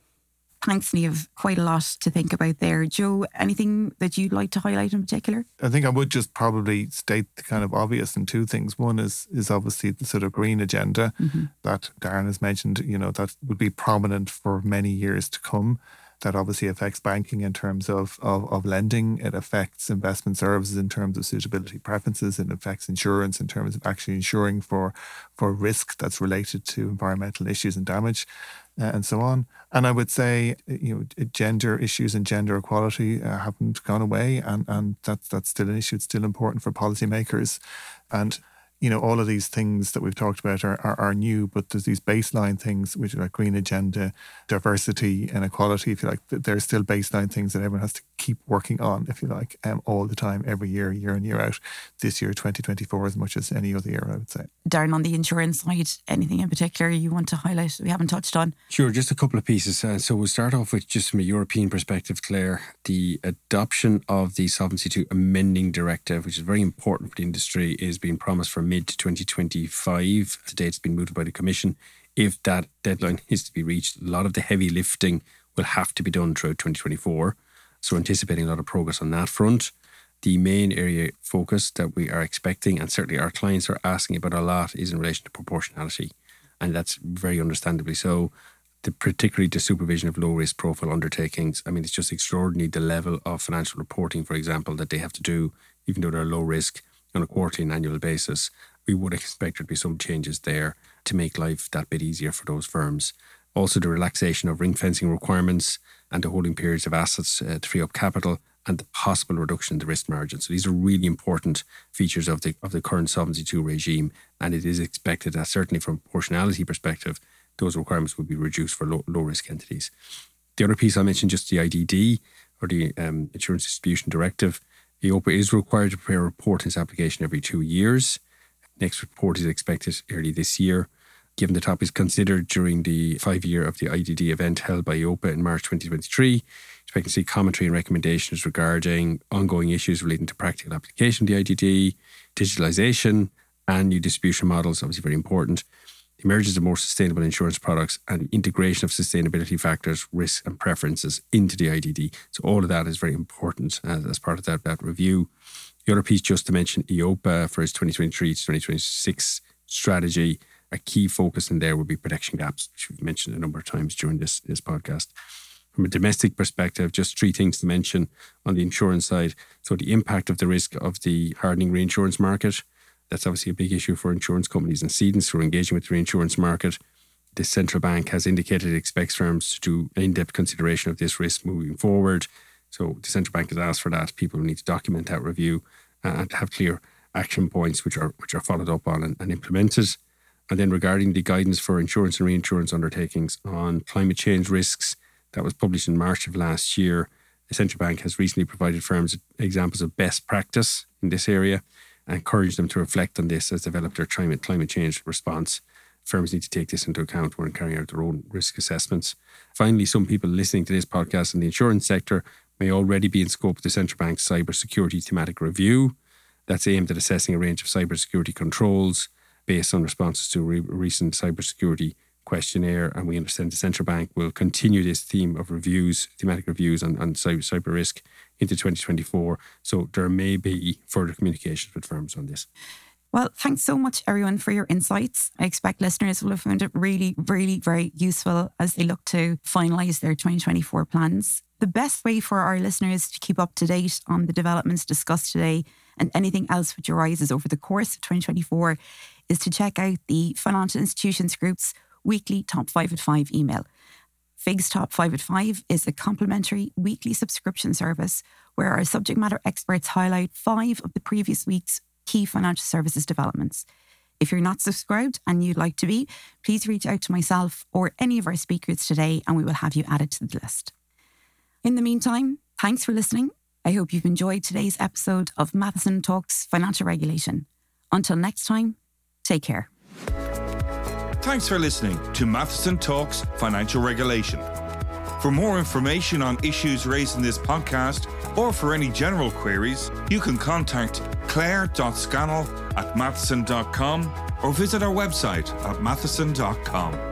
Thanks, Niamh. Quite a lot to think about there. Joe, anything that you'd like to highlight in particular? I think I would just probably state the kind of obvious in two things. One is is obviously the sort of green agenda mm-hmm. that Darren has mentioned, you know, that would be prominent for many years to come that obviously affects banking in terms of, of, of, lending. It affects investment services in terms of suitability preferences. It affects insurance in terms of actually insuring for, for risk that's related to environmental issues and damage uh, and so on. And I would say, you know, gender issues and gender equality uh, haven't gone away, and, and that's, that's still an issue. It's still important for policymakers. And you know, all of these things that we've talked about are, are, are, new, but there's these baseline things, which are like green agenda, diversity and equality, if you like. There's still baseline things that everyone has to keep working on, if you like, um, all the time, every year, year in, year out. This year, 2024, as much as any other year, I would say. Darren, on the insurance side, anything in particular you want to highlight we haven't touched on? Sure, just a couple of pieces. Uh, so we'll start off with just from a European perspective, Claire, the adoption of the Solvency II amending directive, which is very important for the industry, is being promised for mid 2025. Today it's been moved by the Commission. If that deadline is to be reached, a lot of the heavy lifting will have to be done throughout 2024. So, anticipating a lot of progress on that front. The main area focus that we are expecting, and certainly our clients are asking about a lot, is in relation to proportionality. And that's very understandably so. The, particularly the supervision of low risk profile undertakings. I mean, it's just extraordinary the level of financial reporting, for example, that they have to do, even though they're low risk on a quarterly and annual basis, we would expect there to be some changes there to make life that bit easier for those firms. Also, the relaxation of ring fencing requirements and the holding periods of assets uh, to free up capital and the possible reduction in the risk margin. So these are really important features of the of the current Solvency II regime, and it is expected that certainly from a proportionality perspective, those requirements will be reduced for low, low risk entities. The other piece I mentioned, just the IDD or the um, Insurance Distribution Directive, EIOPA is required to prepare a report in its application every two years. Next report is expected early this year. Given the topics considered during the five year of the IDD event held by EIOPA in March 2023, expect to see commentary and recommendations regarding ongoing issues relating to practical application of the IDD, digitalisation, and new distribution models, obviously very important the emergence of more sustainable insurance products and integration of sustainability factors, risks, and preferences into the IDD. So, all of that is very important as, as part of that, that review. The other piece, just to mention, EIOPA for its 2023 to 2026 strategy, a key focus in there would be protection gaps, which we've mentioned a number of times during this, this podcast. From a domestic perspective, just three things to mention on the insurance side. So, the impact of the risk of the hardening reinsurance market that's obviously a big issue for insurance companies and cedents who are engaging with the reinsurance market. The central bank has indicated it expects firms to do in depth consideration of this risk moving forward. So the central bank has asked for that. People need to document that review uh, and have clear action points which are which are followed up on and, and implemented. And then regarding the guidance for insurance and reinsurance undertakings on climate change risks, that was published in March of last year. The central bank has recently provided firms examples of best practice in this area and encouraged them to reflect on this as they develop their climate climate change response. Firms need to take this into account when carrying out their own risk assessments. Finally, some people listening to this podcast in the insurance sector may already be in scope of the central bank's cybersecurity thematic review. That's aimed at assessing a range of cybersecurity controls based on responses to a re- recent cybersecurity questionnaire. And we understand the central bank will continue this theme of reviews, thematic reviews on, on cyber, cyber risk into 2024. So there may be further communications with firms on this. Well, thanks so much, everyone, for your insights. I expect listeners will have found it really, really very useful as they look to finalise their 2024 plans. The best way for our listeners to keep up to date on the developments discussed today and anything else which arises over the course of 2024 is to check out the Financial Institutions Group's weekly Top 5 at 5 email. FIG's Top 5 at 5 is a complimentary weekly subscription service where our subject matter experts highlight five of the previous week's key financial services developments. If you're not subscribed and you'd like to be, please reach out to myself or any of our speakers today and we will have you added to the list. In the meantime, thanks for listening. I hope you've enjoyed today's episode of Matheson Talks Financial Regulation. Until next time, take care. Thanks for listening to Matheson Talks Financial Regulation. For more information on issues raised in this podcast or for any general queries, you can contact claire.scannell at matheson.com or visit our website at matheson.com.